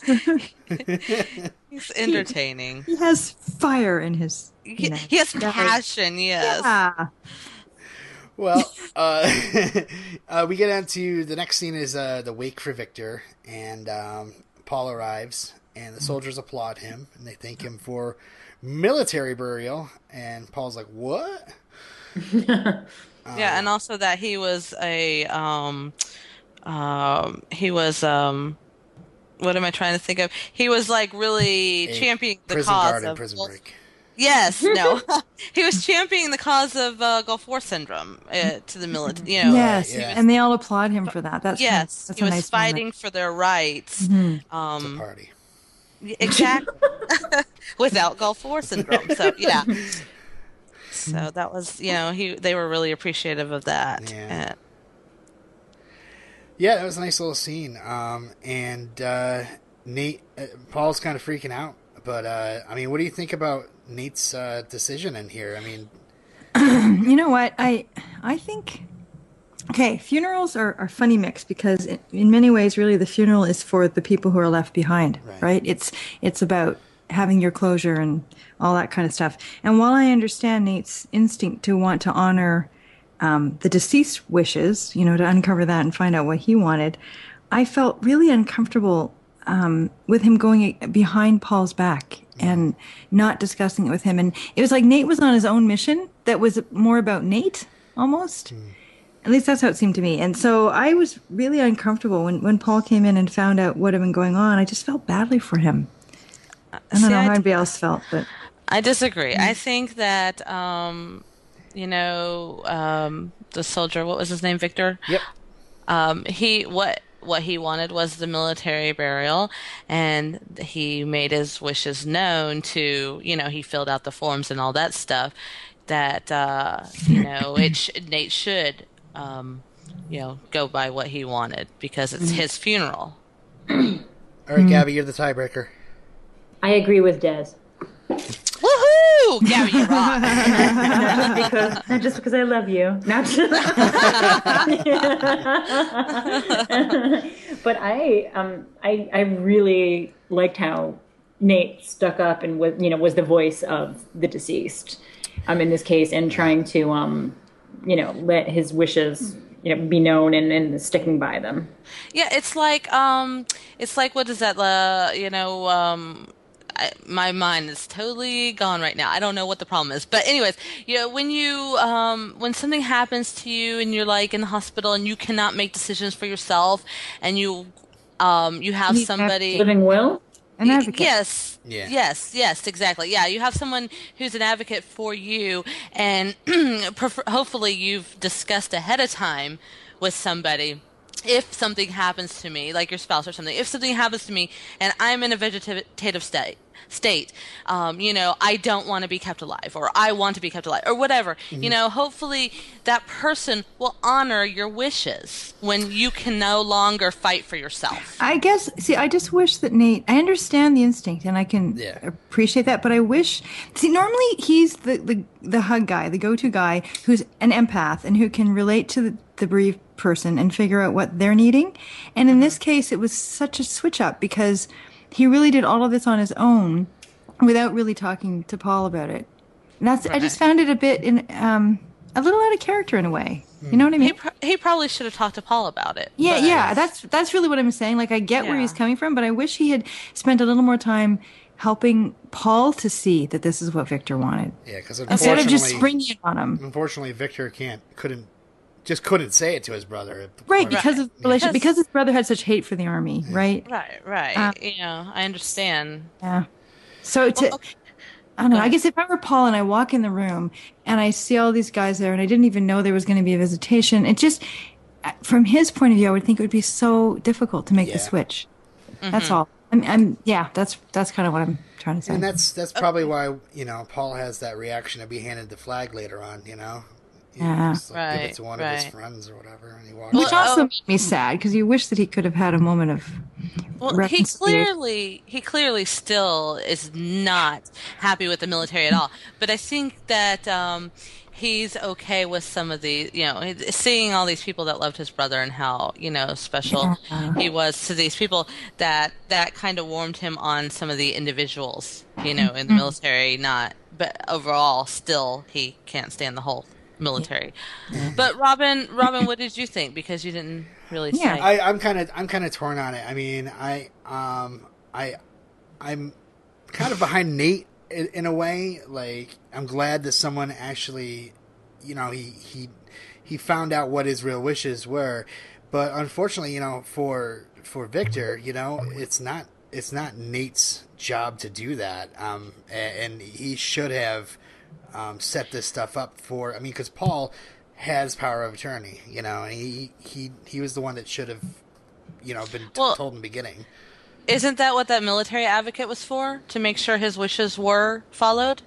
He's entertaining. He has fire in his. He, know, he has yeah. passion, yes. Yeah. well, uh, uh, we get into the next scene is uh, the wake for Victor, and um, Paul arrives, and the soldiers applaud him, and they thank him for military burial, and Paul's like, "What?" Yeah, and also that he was a um um he was um what am I trying to think of? He was like really A championing the prison cause guard in of Prison Gulf- Break. Yes, no. he was championing the cause of uh, Gulf War syndrome uh, to the military. You know, Yes, yeah. and they all applaud him for that. That's yes, That's he a was nice fighting moment. for their rights. It's a Um, party. exactly. Without Gulf War syndrome. So yeah. So that was, you know, he they were really appreciative of that. Yeah. And- Yeah, that was a nice little scene. Um, and uh, Nate, uh, Paul's kind of freaking out. But uh, I mean, what do you think about Nate's uh, decision in here? I mean, You know what? I I think Okay, funerals are, are funny mix because in, in, many ways, really, the funeral is for the people who are left behind, right. right? It's it's about having your closure and all that kind of stuff. And while I understand Nate's instinct to want to honor um, the deceased wishes, you know, to uncover that and find out what he wanted, I felt really uncomfortable um, with him going behind Paul's back and not discussing it with him. And it was like Nate was on his own mission that was more about Nate almost. Mm. At least that's how it seemed to me. And so I was really uncomfortable when, when Paul came in and found out what had been going on. I just felt badly for him. I don't See, know how anybody else felt, but I disagree. I think that um, you know um, the soldier. What was his name? Victor. Yep. Um, he what what he wanted was the military burial and he made his wishes known to you know he filled out the forms and all that stuff that uh, you know it sh- Nate should um, you know, go by what he wanted because it's his funeral. All right, Gabby, you're the tiebreaker. I agree with Des. Woohoo! Gabby, you're not just because, not just because I love you. Not just, but I, um, I, I really liked how Nate stuck up and was, you know, was the voice of the deceased, um, in this case, and trying to, um, you know, let his wishes you know be known and, and sticking by them. Yeah, it's like um, it's like what is that? Uh, you know, um, I, my mind is totally gone right now. I don't know what the problem is, but anyways, you know, when you um, when something happens to you and you're like in the hospital and you cannot make decisions for yourself, and you um, you have somebody living will an advocate. Yes. Yeah. Yes. Yes. Exactly. Yeah. You have someone who's an advocate for you, and hopefully you've discussed ahead of time with somebody. If something happens to me, like your spouse or something, if something happens to me and I'm in a vegetative state, state. Um, you know, I don't want to be kept alive, or I want to be kept alive, or whatever. Mm-hmm. You know, hopefully that person will honor your wishes when you can no longer fight for yourself. I guess. See, I just wish that Nate. I understand the instinct, and I can yeah. appreciate that, but I wish. See, normally he's the the the hug guy, the go to guy, who's an empath and who can relate to the, the bereaved person and figure out what they're needing. And in this case, it was such a switch up because he really did all of this on his own without really talking to Paul about it. And that's right. I just found it a bit in um, a little out of character in a way. You know what I mean? He, pr- he probably should have talked to Paul about it. Yeah, but... yeah, that's that's really what I'm saying. Like I get yeah. where he's coming from, but I wish he had spent a little more time helping Paul to see that this is what Victor wanted. Yeah, because instead of just springing it on him. Unfortunately, Victor can't couldn't just couldn't say it to his brother. Right, because right. of relationship, because, because his brother had such hate for the army, right? Right, right. Um, you know, I understand. Yeah. So to, well, okay. I don't know. I guess if I were Paul and I walk in the room and I see all these guys there and I didn't even know there was going to be a visitation, it just, from his point of view, I would think it would be so difficult to make yeah. the switch. Mm-hmm. That's all. I'm, I'm, yeah, that's that's kind of what I'm trying to say. And that's that's probably why you know Paul has that reaction to be handed the flag later on. You know, yeah. Like right, give it to one right. of his friends or whatever, and he walks. Which also made me sad because you wish that he could have had a moment of. Well, he clearly he clearly still is not happy with the military at all. But I think that um, he's okay with some of the you know seeing all these people that loved his brother and how you know special yeah. he was to these people that that kind of warmed him on some of the individuals you know in the mm-hmm. military not but overall still he can't stand the whole military. Yeah. But Robin, Robin, what did you think? Because you didn't really. Yeah, say. I, I'm kind of I'm kind of torn on it. I mean, I um I I'm kind of behind Nate in, in, a way. Like I'm glad that someone actually, you know, he he he found out what his real wishes were. But unfortunately, you know, for for Victor, you know, it's not it's not Nate's job to do that. Um, and, and he should have um, set this stuff up for. I mean, because Paul has power of attorney, you know, and he he he was the one that should have, you know, been well, told in the beginning. Isn't that what that military advocate was for? To make sure his wishes were followed?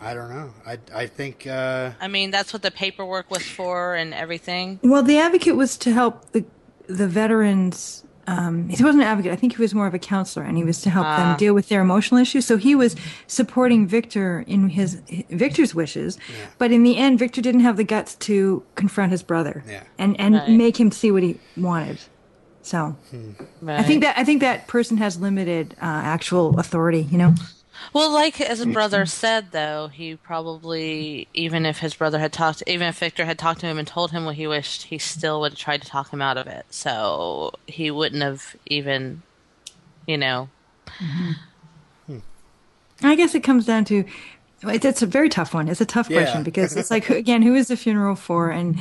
I don't know. I I think. Uh... I mean, that's what the paperwork was for and everything. Well, the advocate was to help the the veterans um, he wasn't an advocate. I think he was more of a counselor, and he was to help uh, them deal with their emotional issues. So he was supporting Victor in his Victor's wishes, yeah. but in the end, Victor didn't have the guts to confront his brother yeah. and and right. make him see what he wanted. So hmm. right. I think that I think that person has limited uh, actual authority. You know. Well, like his brother said, though, he probably, even if his brother had talked, even if Victor had talked to him and told him what he wished, he still would have tried to talk him out of it. So he wouldn't have even, you know. Mm-hmm. I guess it comes down to it's a very tough one. It's a tough question yeah. because it's like again, who is the funeral for? And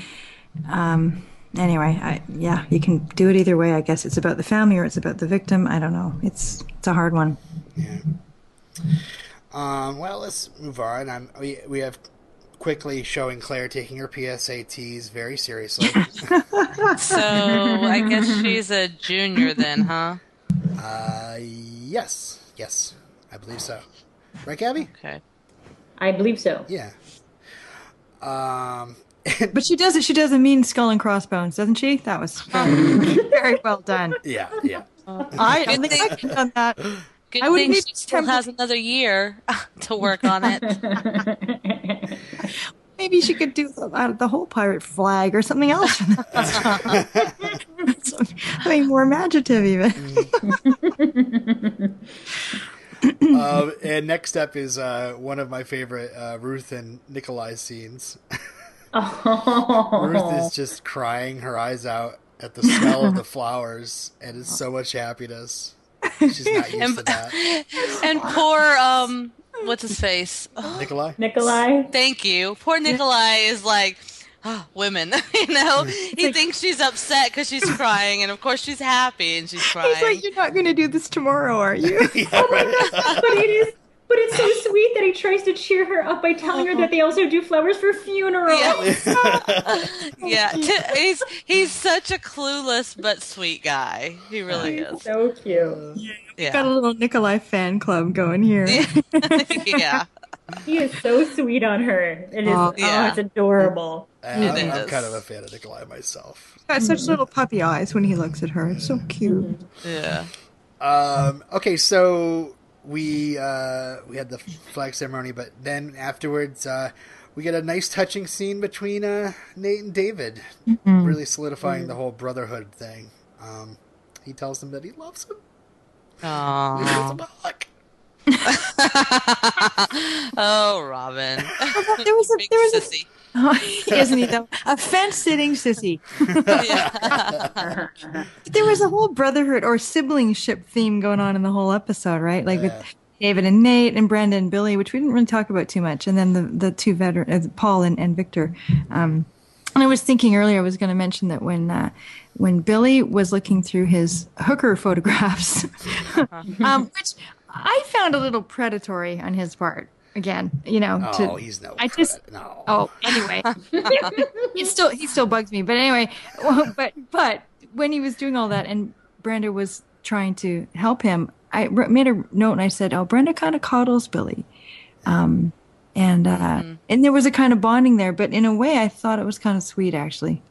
um, anyway, I, yeah, you can do it either way. I guess it's about the family or it's about the victim. I don't know. It's it's a hard one. Yeah. Um, well, let's move on. I'm, we we have quickly showing Claire taking her PSATs very seriously. so I guess she's a junior then, huh? Uh, yes, yes, I believe so. Right, Gabby? Okay. I believe so. Yeah. Um, but she does it. She does a mean skull and crossbones, doesn't she? That was very, very well done. Yeah, yeah. I, I think I could have done that. Good I thing she still has another year to work on it. Maybe she could do the, the whole pirate flag or something else. something more imaginative, even. um, and next up is uh, one of my favorite uh, Ruth and Nikolai scenes. Oh. Ruth is just crying her eyes out at the smell of the flowers, and it's so much happiness. She's not used and, to that. And poor um, what's his face? Nikolai. Nikolai. Thank you. Poor Nikolai is like. Oh, women, you know, he like, thinks she's upset because she's crying, and of course she's happy and she's crying. He's like, "You're not going to do this tomorrow, are you?" yeah, oh my god! But it is but it's so sweet that he tries to cheer her up by telling her that they also do flowers for funerals. Yeah, yeah. he's he's such a clueless but sweet guy. He really he's is. So cute. Yeah, yeah. Got a little Nikolai fan club going here. yeah. He is so sweet on her. It is. Oh, yeah. oh it's adorable. I'm, I'm kind of a fan of Nikolai myself. Got such little puppy eyes when he looks at her. It's so cute. Yeah. Um, okay, so we uh, we had the flag ceremony, but then afterwards uh, we get a nice touching scene between uh, Nate and David, mm-hmm. really solidifying mm-hmm. the whole brotherhood thing. Um, he tells them that he loves him. Aww. oh, Robin. there was a, there was a, isn't he though? A fence sitting sissy. there was a whole brotherhood or siblingship theme going on in the whole episode, right? Like yeah. with David and Nate and Brenda and Billy, which we didn't really talk about too much, and then the the two veterans, uh, Paul and, and Victor. Um, and I was thinking earlier, I was going to mention that when uh, when Billy was looking through his hooker photographs, um, which I found a little predatory on his part again. You know, to, oh, he's no. I just no. Oh, anyway, he still he still bugs me. But anyway, well, but but when he was doing all that and Brenda was trying to help him, I made a note and I said, "Oh, Brenda kind of coddles Billy." Um, and uh, mm. and there was a kind of bonding there, but in a way, I thought it was kind of sweet, actually.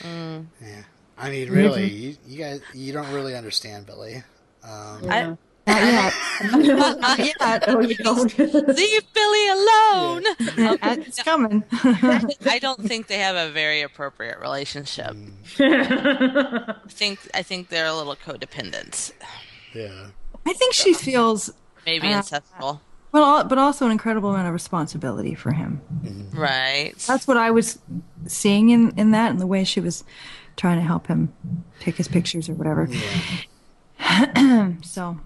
Mm. Yeah, I mean, really, you, you, guys, you don't really understand Billy. Um, I, not yet. Not yet. Oh, you don't. Leave Billy alone. Yeah, it's coming. I don't think they have a very appropriate relationship. I think I think they're a little codependent. Yeah. I think she feels maybe uh, incestual. Well, but also an incredible amount of responsibility for him. Mm-hmm. Right. That's what I was seeing in in that, and the way she was trying to help him pick his pictures or whatever. Yeah. so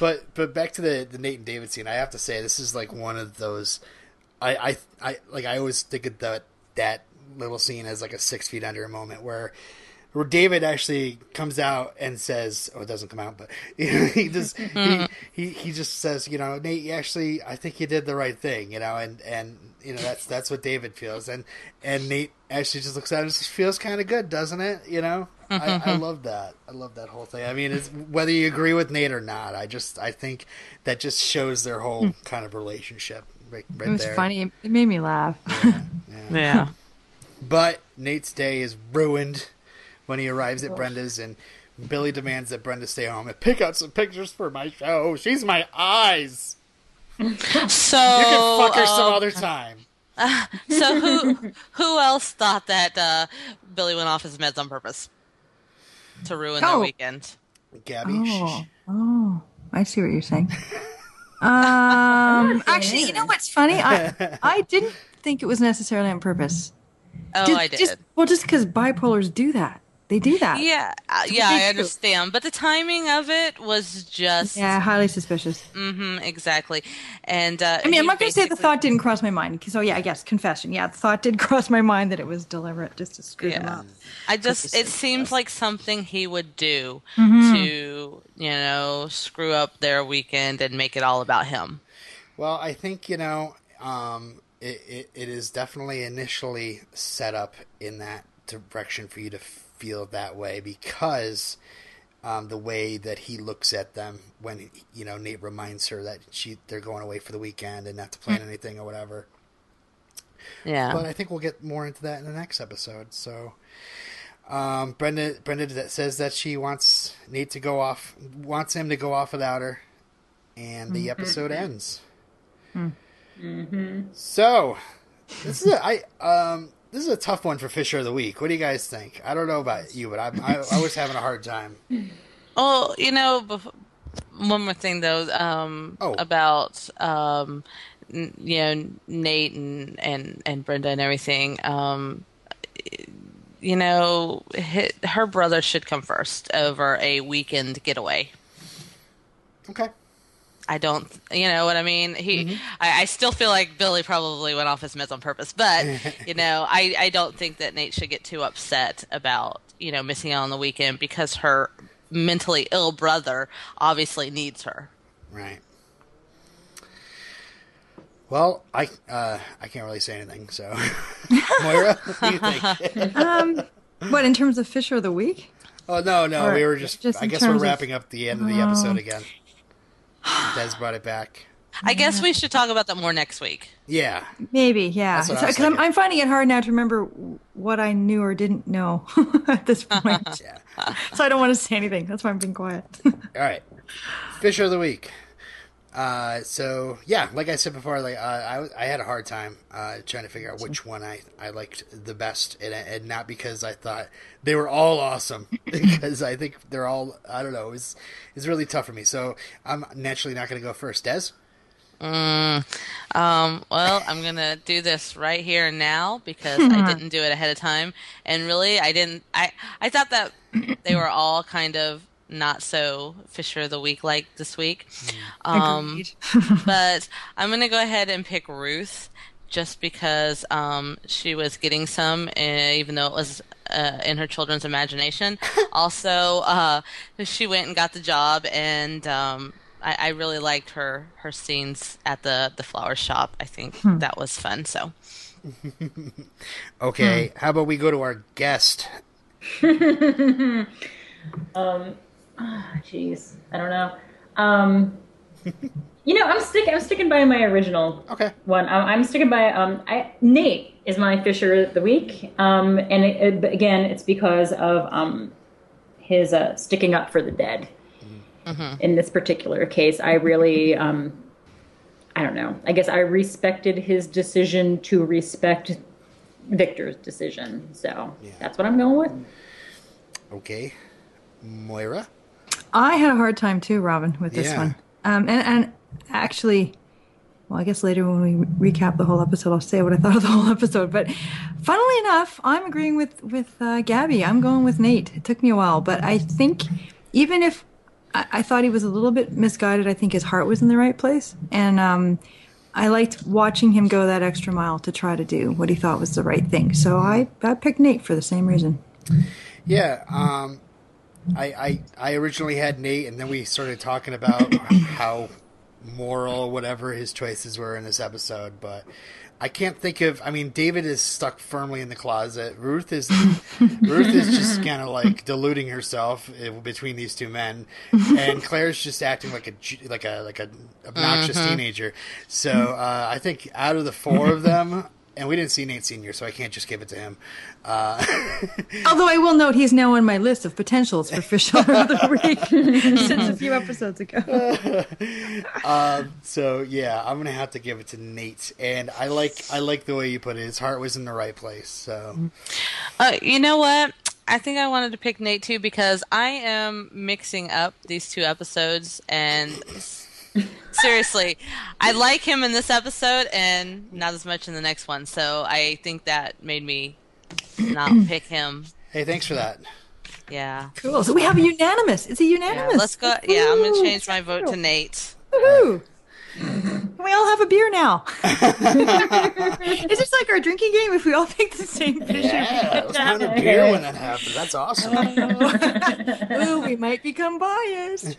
but but back to the the Nate and David scene. I have to say this is like one of those. I I, I like I always think of that that little scene as like a six feet under moment where where David actually comes out and says, "Oh, it doesn't come out, but you know, he just he, mm-hmm. he he just says, you know, Nate, you actually, I think you did the right thing, you know, and and you know that's that's what David feels, and and Nate actually just looks at it and just feels kind of good, doesn't it? You know, I, I love that. I love that whole thing. I mean, it's, whether you agree with Nate or not, I just I think that just shows their whole hmm. kind of relationship right, right it was there. funny. It made me laugh. Yeah. yeah. yeah. But Nate's day is ruined when he arrives at Brenda's and Billy demands that Brenda stay home and pick out some pictures for my show. She's my eyes. So You can fuck her some um, other time. So who who else thought that uh, Billy went off his meds on purpose to ruin their Oh. weekend? Gabby. Oh, oh, I see what you're saying. Um, actually, you know what's funny? I I didn't think it was necessarily on purpose. Oh, Just- I did. Just, well, just because bipolars do that, they do that. yeah, uh, yeah, I understand, but the timing of it was just Yeah, highly suspicious. Mm-hmm, exactly. And uh, I mean, I'm he not going to say the thought didn't cross my mind. So yeah, I guess confession. Yeah, the thought did cross my mind that it was deliberate just to screw them up. I just it seems was. like something he would do Mm-hmm. to you know screw up their weekend and make it all about him. Well, I think you know, um, it, it it is definitely initially set up in that direction for you to feel that way because um, the way that he looks at them when you know Nate reminds her that she they're going away for the weekend and not to plan anything or whatever. Yeah. But I think we'll get more into that in the next episode. So, um, Brenda Brenda says that she wants Nate to go off, wants him to go off without her, and the episode ends. So, this is a, I um this is a tough one for Fisher of the Week. What do you guys think? I don't know about you, but I'm, I I was having a hard time. Oh, you know, one more thing though, um, Oh. about um, n- you know Nate and and and Brenda and everything. Um, you know, her brother should come first over a weekend getaway. Okay. I don't, you know what I mean. He, I, I still feel like Billy probably went off his meds on purpose, but you know, I, I don't think that Nate should get too upset about you know missing out on the weekend because her mentally ill brother obviously needs her. Right. Well, I uh, I can't really say anything. So, Moira, what do you think? Um, what in terms of Fisher of the Week? Oh no, no, Or we were just. just I guess we're terms of- wrapping up the end of the episode again. Des brought it back. I guess we should talk about that more next week. Yeah, Maybe, yeah. That's what I was Because I'm. I'm finding it hard now to remember what I knew or didn't know at this point. yeah. so I don't want to say anything. That's why I'm being quiet. All right, Fisher of the week. Uh, so yeah, like I said before, like uh, I I had a hard time uh, trying to figure out which one I, I liked the best, and, and not because I thought they were all awesome, because I think they're all I don't know it's it's really tough for me. So I'm naturally not going to go first. Des, Um, well, I'm gonna do this right here and now because I didn't do it ahead of time, and really, I didn't. I I thought that they were all kind of not so Fisher of the Week like this week. Um, but I'm gonna go ahead and pick Ruth just because um, she was getting some, uh, even though it was uh, in her children's imagination. also, uh, she went and got the job, and um, I, I really liked her her scenes at the the flower shop. I think that was fun. So okay, how about we go to our guest? Jeez, I don't know. Um, you know, I'm sticking. I'm sticking by my original Okay, one. I'm, I'm sticking by. Um, I, Nate is my Fisher of the week. Um, and it, it- again, it's because of um, his uh, sticking up for the dead. In this particular case, I really, um, I don't know. I guess I respected his decision to respect Victor's decision. So that's what I'm going with. okay, Moira. I had a hard time too, Robin, with this Yeah. one. Um, and, and actually, well, I guess later when we recap the whole episode, I'll say what I thought of the whole episode. But funnily enough, I'm agreeing with with uh, Gabby. I'm going with Nate. It took me a while, but I think even if I, I thought he was a little bit misguided, I think his heart was in the right place, and um, I liked watching him go that extra mile to try to do what he thought was the right thing. So I I picked Nate for the same reason. Yeah, um, I, I I originally had Nate, and then we started talking about how moral, whatever his choices were in this episode. But I can't think of. I mean, David is stuck firmly in the closet. Ruth is Ruth is just kind of like deluding herself uh, between these two men, and Claire's just acting like a like a like a obnoxious teenager. So uh, I think out of the four of them. And we didn't see Nate Senior, so I can't just give it to him. Uh, Although I will note he's now on my list of potentials for Fish of the Week since a few episodes ago. um, so yeah, I'm gonna have to give it to Nate, and I like I like the way you put it. His heart was in the right place. So, uh, you know what? I think I wanted to pick Nate too because I am mixing up these two episodes and seriously, I like him in this episode and not as much in the next one. So I think that made me not pick him. Hey, thanks for that. Yeah. Cool. So we have a unanimous. It's a unanimous. Yeah, let's go. Yeah, I'm going to change my vote to Nate. Woohoo! we all have a beer now. Is this like our drinking game if we all pick the same fish? Yeah, let's have a beer when that happens. That's awesome. Ooh, we might become biased.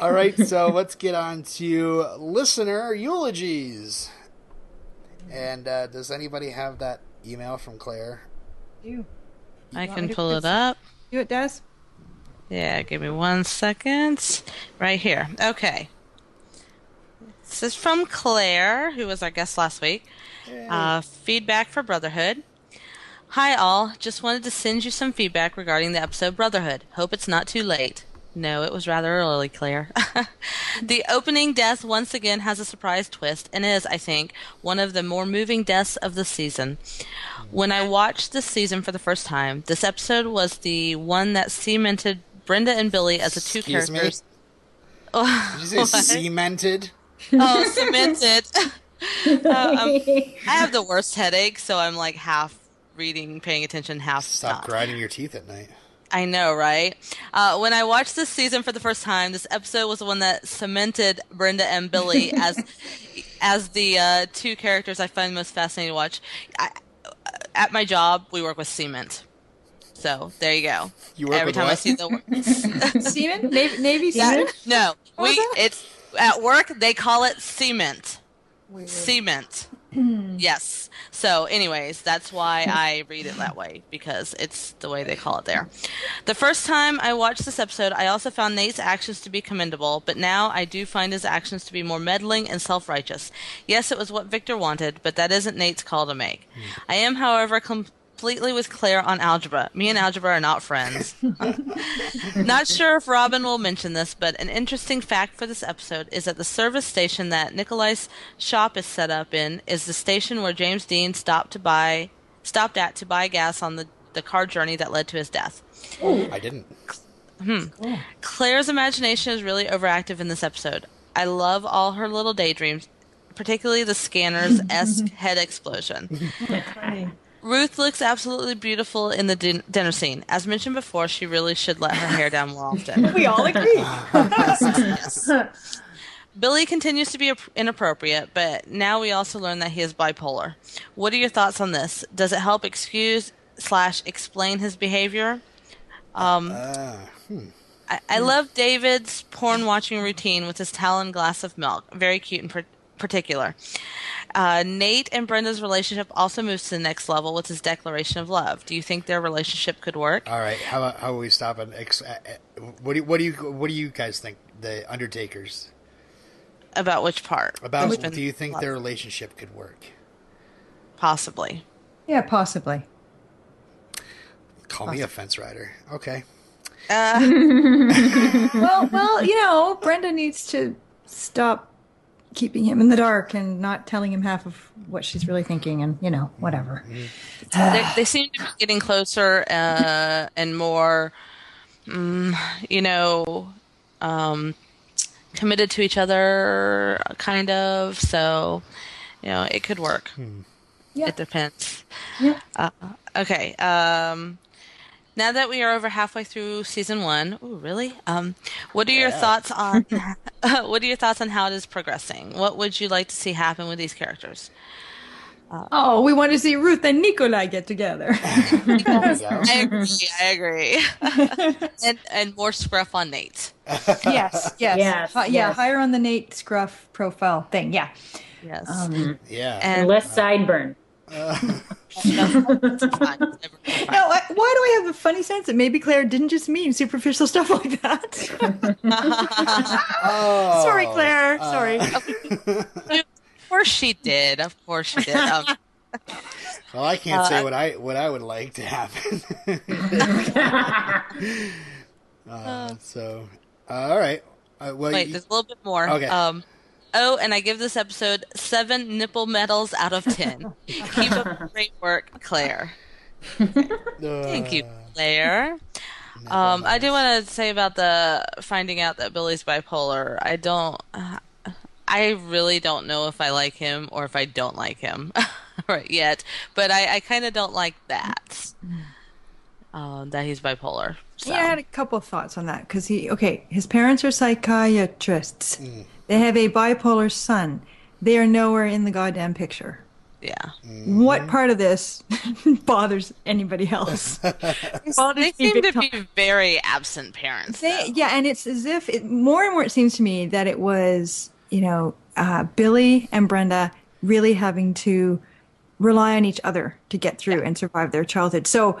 all right, so let's get on to listener eulogies. And uh, does anybody have that email from Claire? You. I can pull it up. Do it, Des. Yeah, give me one second. Right here. Okay. This is from Claire, who was our guest last week. Uh, feedback for Brotherhood. Hi, all. Just wanted to send you some feedback regarding the episode Brotherhood. Hope it's not too late. No, it was rather early, Claire. the opening death once again has a surprise twist and is, I think, one of the more moving deaths of the season. When I watched this season for the first time, this episode was the one that cemented Brenda and Billy as the two Excuse characters. Me? Did you say cemented? Oh, cemented. uh, um, I have the worst headache, so I'm like half reading, paying attention, half Stop not. grinding your teeth at night. I know, right? Uh, when I watched this season for the first time, this episode was the one that cemented Brenda and Billy as as the uh, two characters I find most fascinating to watch. I, at my job, we work with cement, so there you go. You work Every with time I see the word, Seaman? Navy, Navy Yeah, Seaman? no, What we it's at work they call it cement. Cement. yes. So, anyways, that's why I read it that way because it's the way they call it there. The first time I watched this episode, I also found Nate's actions to be commendable, but now I do find his actions to be more meddling and self righteous. Yes, it was what Victor wanted, but that isn't Nate's call to make. Hmm. I am, however, completely with Claire on algebra. Me and algebra are not friends. Not sure if Robin will mention this, but an interesting fact for this episode is that the service station that Nikolai's shop is set up in is the station where James Dean stopped to buy stopped at to buy gas on the, the car journey that led to his death. I didn't. Hmm. Claire's imagination is really overactive in this episode. I love all her little daydreams, particularly the scanner's esque head explosion. Ruth looks absolutely beautiful in the din- dinner scene. As mentioned before, she really should let her hair down more often. We all agree. yes. Billy continues to be inappropriate, but now we also learn that he is bipolar. What are your thoughts on this? Does it help excuse slash explain his behavior? Um, Uh, I, I love David's porn watching routine with his Talon glass of milk. Very cute in par- particular. Uh, Nate and Brenda's relationship also moves to the next level with his declaration of love. Do you think their relationship could work? all right. How about how about we stop and ex- uh, uh, what do you, what do you what do you guys think? The Undertakers About which part? about? Which do you think their relationship could work? possibly? yeah, possibly. Call me a fence rider. Okay. Uh, Well, well, you know, Brenda needs to stop keeping him in the dark and not telling him half of what she's really thinking, and you know, whatever. they, they seem to be getting closer uh, and more, mm, you know, um, committed to each other, kind of. So, you know, it could work. Yeah. It depends. Yeah. Uh, okay. Um, now that we are over halfway through season one, ooh, really? Um, what are your thoughts on what are your thoughts on how it is progressing? What would you like to see happen with these characters? Oh, we want to see Ruth and Nikolai get together. There you go. I agree. I agree. and and more scruff on Nate. yes, yes, Yes, Hi- yeah. yes. Higher on the Nate Scruff profile thing. Yeah. Yes. Um, yeah. and Less sideburn. Now, why do I have a funny sense that maybe Claire didn't just mean superficial stuff like that? Oh, Sorry, Claire. uh, Sorry. of course she did. Of course she did. Um, Well, I can't say Uh, what I what I would like to happen. uh, so, uh, all right. Uh, well, wait, you- there's a little bit more. Okay. Um, oh, and I give this episode seven nipple medals out of ten. Keep up the great work, Claire. Thank you, Claire. Um, I do want to say about the finding out that Billy's bipolar. I don't. Uh, I really don't know if I like him or if I don't like him right yet. But I, I kind of don't like that. Um, that he's bipolar. So. Yeah, I had a couple of thoughts on that because he, okay, his parents are psychiatrists. They have a bipolar son. They are nowhere in the goddamn picture. yeah. What part of this bothers anybody else? Bothers They seem to time. be very absent parents. They, yeah, and it's as if it, more and more it seems to me that it was, you know, uh, Billy and Brenda really having to rely on each other to get through and survive their childhood. So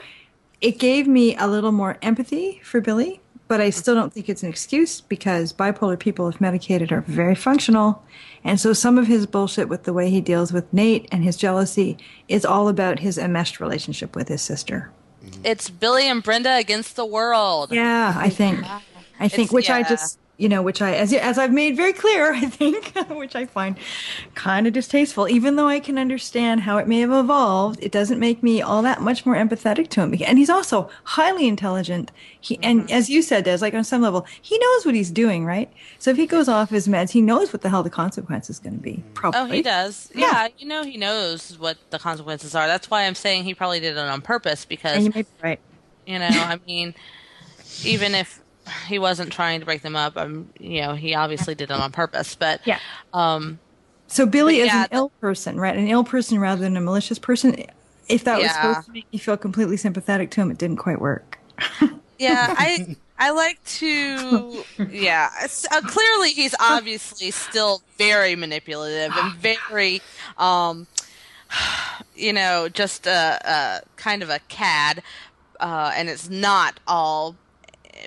it gave me a little more empathy for Billy, but I still don't think it's an excuse because bipolar people, if medicated, are very functional. And so some of his bullshit with the way he deals with Nate and his jealousy is all about his enmeshed relationship with his sister. It's Billy and Brenda against the world. Yeah, I think. I think, It's- which I just, you know, which I, as as I've made very clear, I think, which I find kind of distasteful. Even though I can understand how it may have evolved, it doesn't make me all that much more empathetic to him. And he's also highly intelligent. He, Mm-hmm. and as you said, Des, like on some level, he knows what he's doing, right? So if he goes off his meds, he knows what the hell the consequence is going to be. Probably. Oh, he does. Yeah. Yeah. you know he knows what the consequences are. That's why I'm saying he probably did it on purpose because And you may be right. you know, I mean, even if he wasn't trying to break them up, um, you know, he obviously did it on purpose. But Yeah. um, So Billy is yeah, an ill person, right? An ill person rather than a malicious person. If that was supposed to make you feel completely sympathetic to him, it didn't quite work. yeah, I I like to yeah. Uh, clearly, he's obviously still very manipulative and very um, you know, just a, a kind of a cad, uh, and it's not all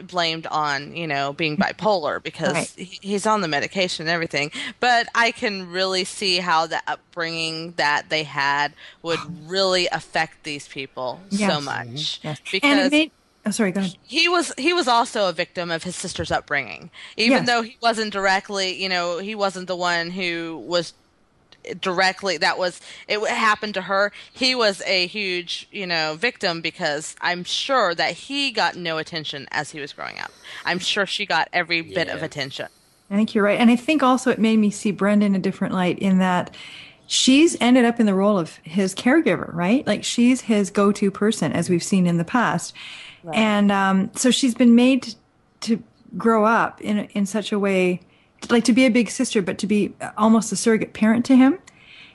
blamed on you know being bipolar because Right. he- he's on the medication and everything but i can really see how the upbringing that they had would really affect these people so much Yes. because and it made. Oh, sorry. Go ahead. he was he was also a victim of his sister's upbringing even Yes. though he wasn't directly you know he wasn't the one who was directly that was it happened to her. He was a huge you know victim because i'm sure that he got no attention as he was growing up. I'm sure she got every bit of attention. I think you're right, and I think also it made me see Brenda in a different light in that she's ended up in the role of his caregiver, right? Like she's his go-to person, as we've seen in the past, and um, so she's been made to grow up in in such a way, like to be a big sister, but to be almost a surrogate parent to him.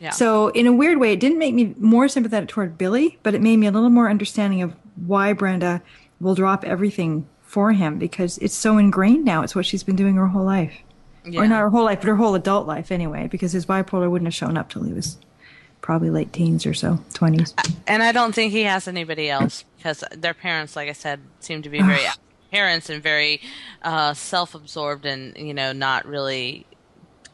Yeah. So in a weird way, it didn't make me more sympathetic toward Billy, but it made me a little more understanding of why Brenda will drop everything for him because it's so ingrained now. It's what she's been doing her whole life. Or not her whole life, but her whole adult life anyway, because his bipolar wouldn't have shown up till he was probably late teens or so, 20s. and i don't think he has anybody else because their parents like i said seem to be very parents and very uh, self-absorbed and you know not really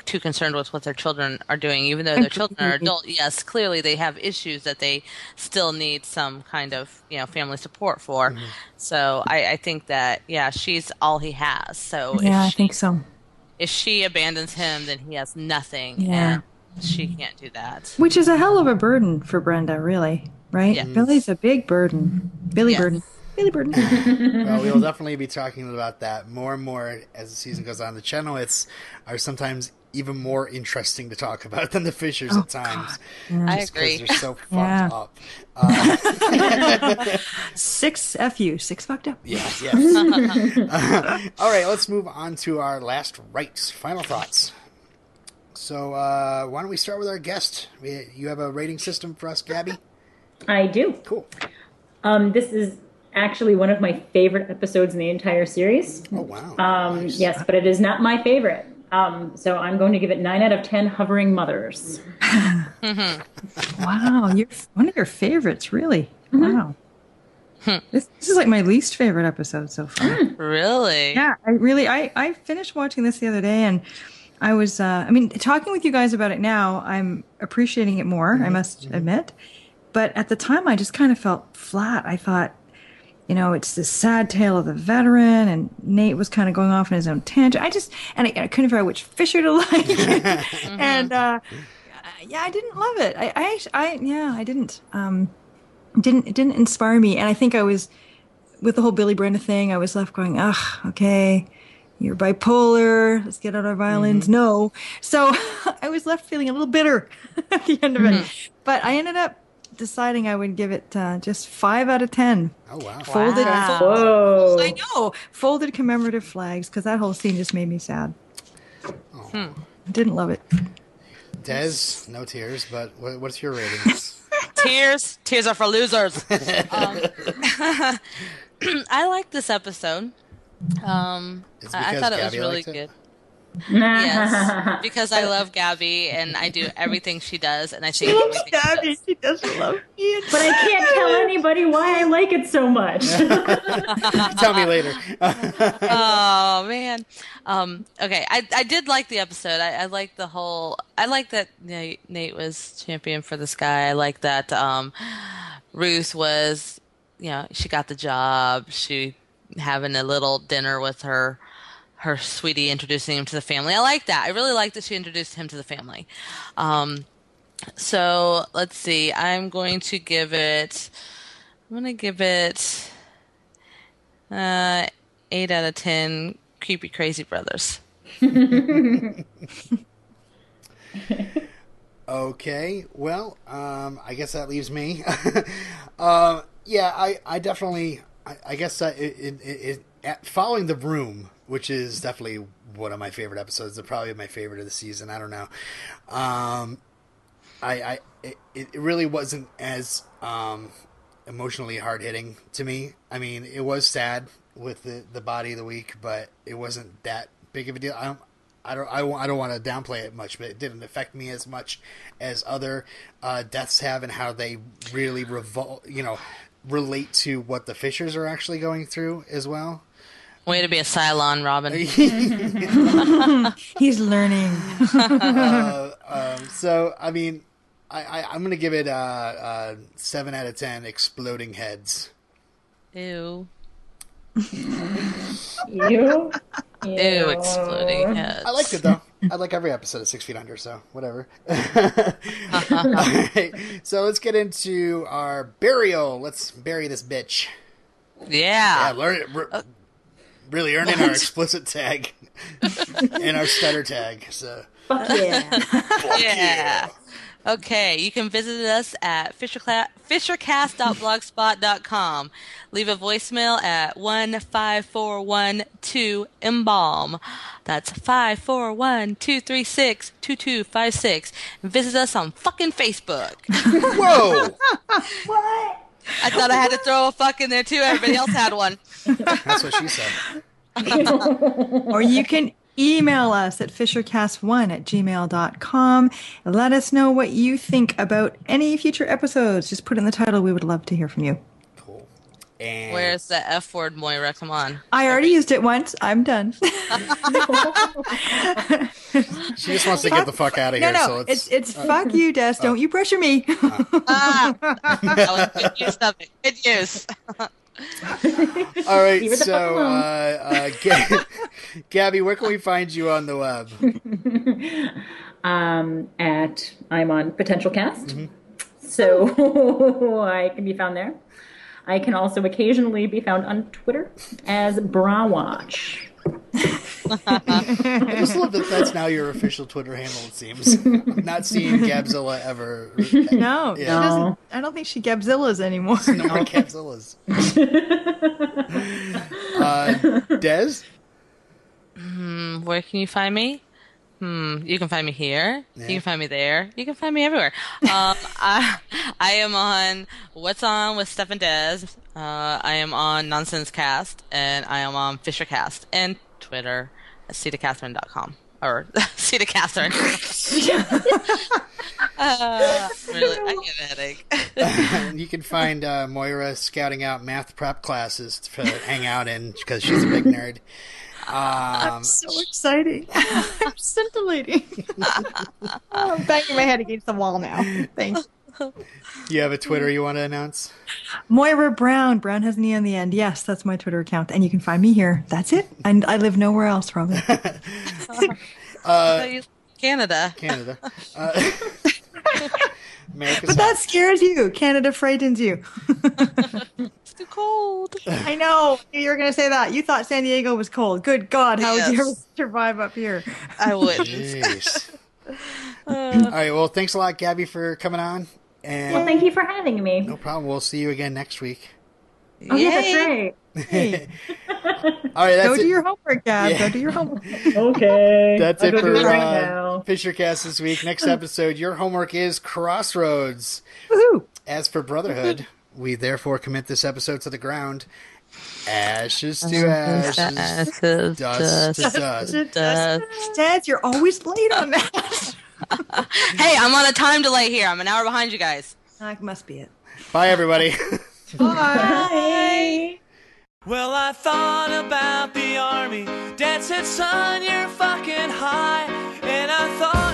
too concerned with what their children are doing even though their children are adult yes clearly they have issues that they still need some kind of you know family support for so I, I think that yeah she's all he has so Yeah, I if she, think so. if she abandons him then he has nothing Yeah. and she can't do that Which is a hell of a burden for Brenda, really, right? Yes. Billy's a big burden. Billy Yes. burden. Billy burden. well, we will definitely be talking about that more and more as the season goes on. The Chenowiths are sometimes even more interesting to talk about than the Fishers Oh, at times. i just 'cause agree They're so fucked Yeah. up. Uh, six fu, six fucked up. yes, yes. All right, let's move on to our last rites. Final thoughts. So, uh, why don't we start with our guest? We, you have a rating system for us, Gabby? I do. Cool. Um, this is actually one of my favorite episodes in the entire series. Oh, wow. Um, Nice. Yes, but it is not my favorite. Um, so I'm going to give it nine out of ten hovering mothers. Mm-hmm. wow, you're one of your favorites, really. Mm-hmm. Wow. This, this, is like my least favorite episode so far. Really? Yeah, I really I I finished watching this the other day and I was uh, I mean talking with you guys about it now, I'm appreciating it more, mm-hmm. I must admit. But at the time I just kind of felt flat. I thought you know, it's this sad tale of the veteran, and Nate was kind of going off in his own tangent. I just, and I, I couldn't figure out which Fisher to like. mm-hmm. And, uh, yeah, I didn't love it. I, I, I yeah, I didn't. Um, didn't it didn't inspire me, and I think I was with the whole Billy Brenda thing. I was left going, ugh, okay, you're bipolar. Let's get out our violins. Mm-hmm. No, so I was left feeling a little bitter at the end of it. Mm-hmm. But I ended up deciding I would give it uh, just five out of ten. Oh wow! Folded. Wow. Whoa! I know. Folded commemorative flags because that whole scene just made me sad. Oh. Hmm. Didn't love it. Des, no tears, but what, what's your ratings? tears, tears are for losers. um, I like this episode. Um, I, I thought it was really good. It? Yes, because I love Gabby and I do everything she does, and I think she loves Gabby. She, she doesn't love me, but I can't tell anybody why I like it so much. tell me later. oh man. Um, okay, I I did like the episode. I, I like the whole. I like that Nate, Nate was champion for this guy. I like that um, Ruth was. You know, she got the job. She having a little dinner with her her sweetie introducing him to the family. I like that. I really like that she introduced him to the family. Um, so let's see. I'm going to give it. I'm going to give it uh, eight out of ten. Creepy, crazy brothers. okay. Well, um, I guess that leaves me. uh, yeah, I, I definitely. I, I guess it, it, it, following the room which is definitely one of my favorite episodes. Probably my favorite of the season. I don't know. Um, I, I it, it really wasn't as um, emotionally hard hitting to me. I mean, it was sad with the the body of the week, but it wasn't that big of a deal. I don't. I don't. I, I don't want to downplay it much, but it didn't affect me as much as other uh, deaths have, and how they really revol. You know, relate to what the Fishers are actually going through as well. Way to be a Cylon, Robin. He's learning. uh, um, so, I mean, I, I, am going to give it a, a 7 out of 10 exploding heads. Ew. Ew. Ew, exploding heads. I liked it, though. I like every episode of Six Feet Under, so whatever. right, so let's get into our burial. Let's bury this bitch. Yeah. Yeah, learn it. Really earning our explicit tag and our stutter tag. So fuck yeah, fuck yeah. Okay, you can visit us at fishercla- fishercast.blogspot.com. Leave a voicemail at 15412 embalm. That's 541-236-2256. Visit us on fucking Facebook. Whoa! what? I thought I had to throw a fuck in there too. Everybody else had one. That's what she said. or you can email us at fishercast1 at gmail.com. Let us know what you think about any future episodes. Just put in the title. We would love to hear from you. And Where's the F word, Moira? Come on. I already used it once. I'm done. she just wants to get the fuck out of no, here. No, so it's it's, it's uh, fuck you, Des. Uh, Don't you pressure me. uh. ah, good use of it. Good use. All right, so uh, uh, Gabby, where can we find you on the web? um, at I'm on Potential Cast, mm-hmm. so I can be found there. I can also occasionally be found on Twitter as Brawatch. I just love that that's now your official Twitter handle. It seems not seeing Gabzilla ever. No, yeah. no. I don't think she Gabzillas anymore. no more Gabzillas. uh, Des, mm, where can you find me? Hmm, you can find me here. Yeah. You can find me there. You can find me everywhere. um, I, I am on What's On with Steph and Des. Uh, I am on Nonsense Cast, and I am on Fisher Cast and Twitter at. Or see to Catherine. uh, really, I get a headache. you can find uh, Moira scouting out math prep classes to hang out in because she's a big nerd. Um, I'm so exciting. I'm scintillating. oh, I'm banging my head against the wall now. Thanks. You have a Twitter you want to announce? Moira Brown. Brown has an E on the end. Yes, that's my Twitter account. And you can find me here. That's it. And I live nowhere else, Robin. uh, Canada. Canada. Uh, but that scares you. Canada frightens you. it's too cold. I know. You were going to say that. You thought San Diego was cold. Good God. How yes. would you ever survive up here? I would. Jeez. Uh, All right. Well, thanks a lot, Gabby, for coming on. And well, thank you for having me. No problem. We'll see you again next week. Oh, yeah, that's right. All right, go do your homework, Gab. Yeah. Go do your homework. okay. That's I'll it for right uh, Fishercast this week. Next episode, your homework is Crossroads. Woohoo! As for Brotherhood, we therefore commit this episode to the ground. Ashes to ashes, ashes dust, dust to dust. dust. Dad, you're always late on that. hey, I'm on a time delay here. I'm an hour behind you guys. That must be it. Bye, everybody. Bye. Well, I thought about the army. Dad said, son, you're fucking high. And I thought,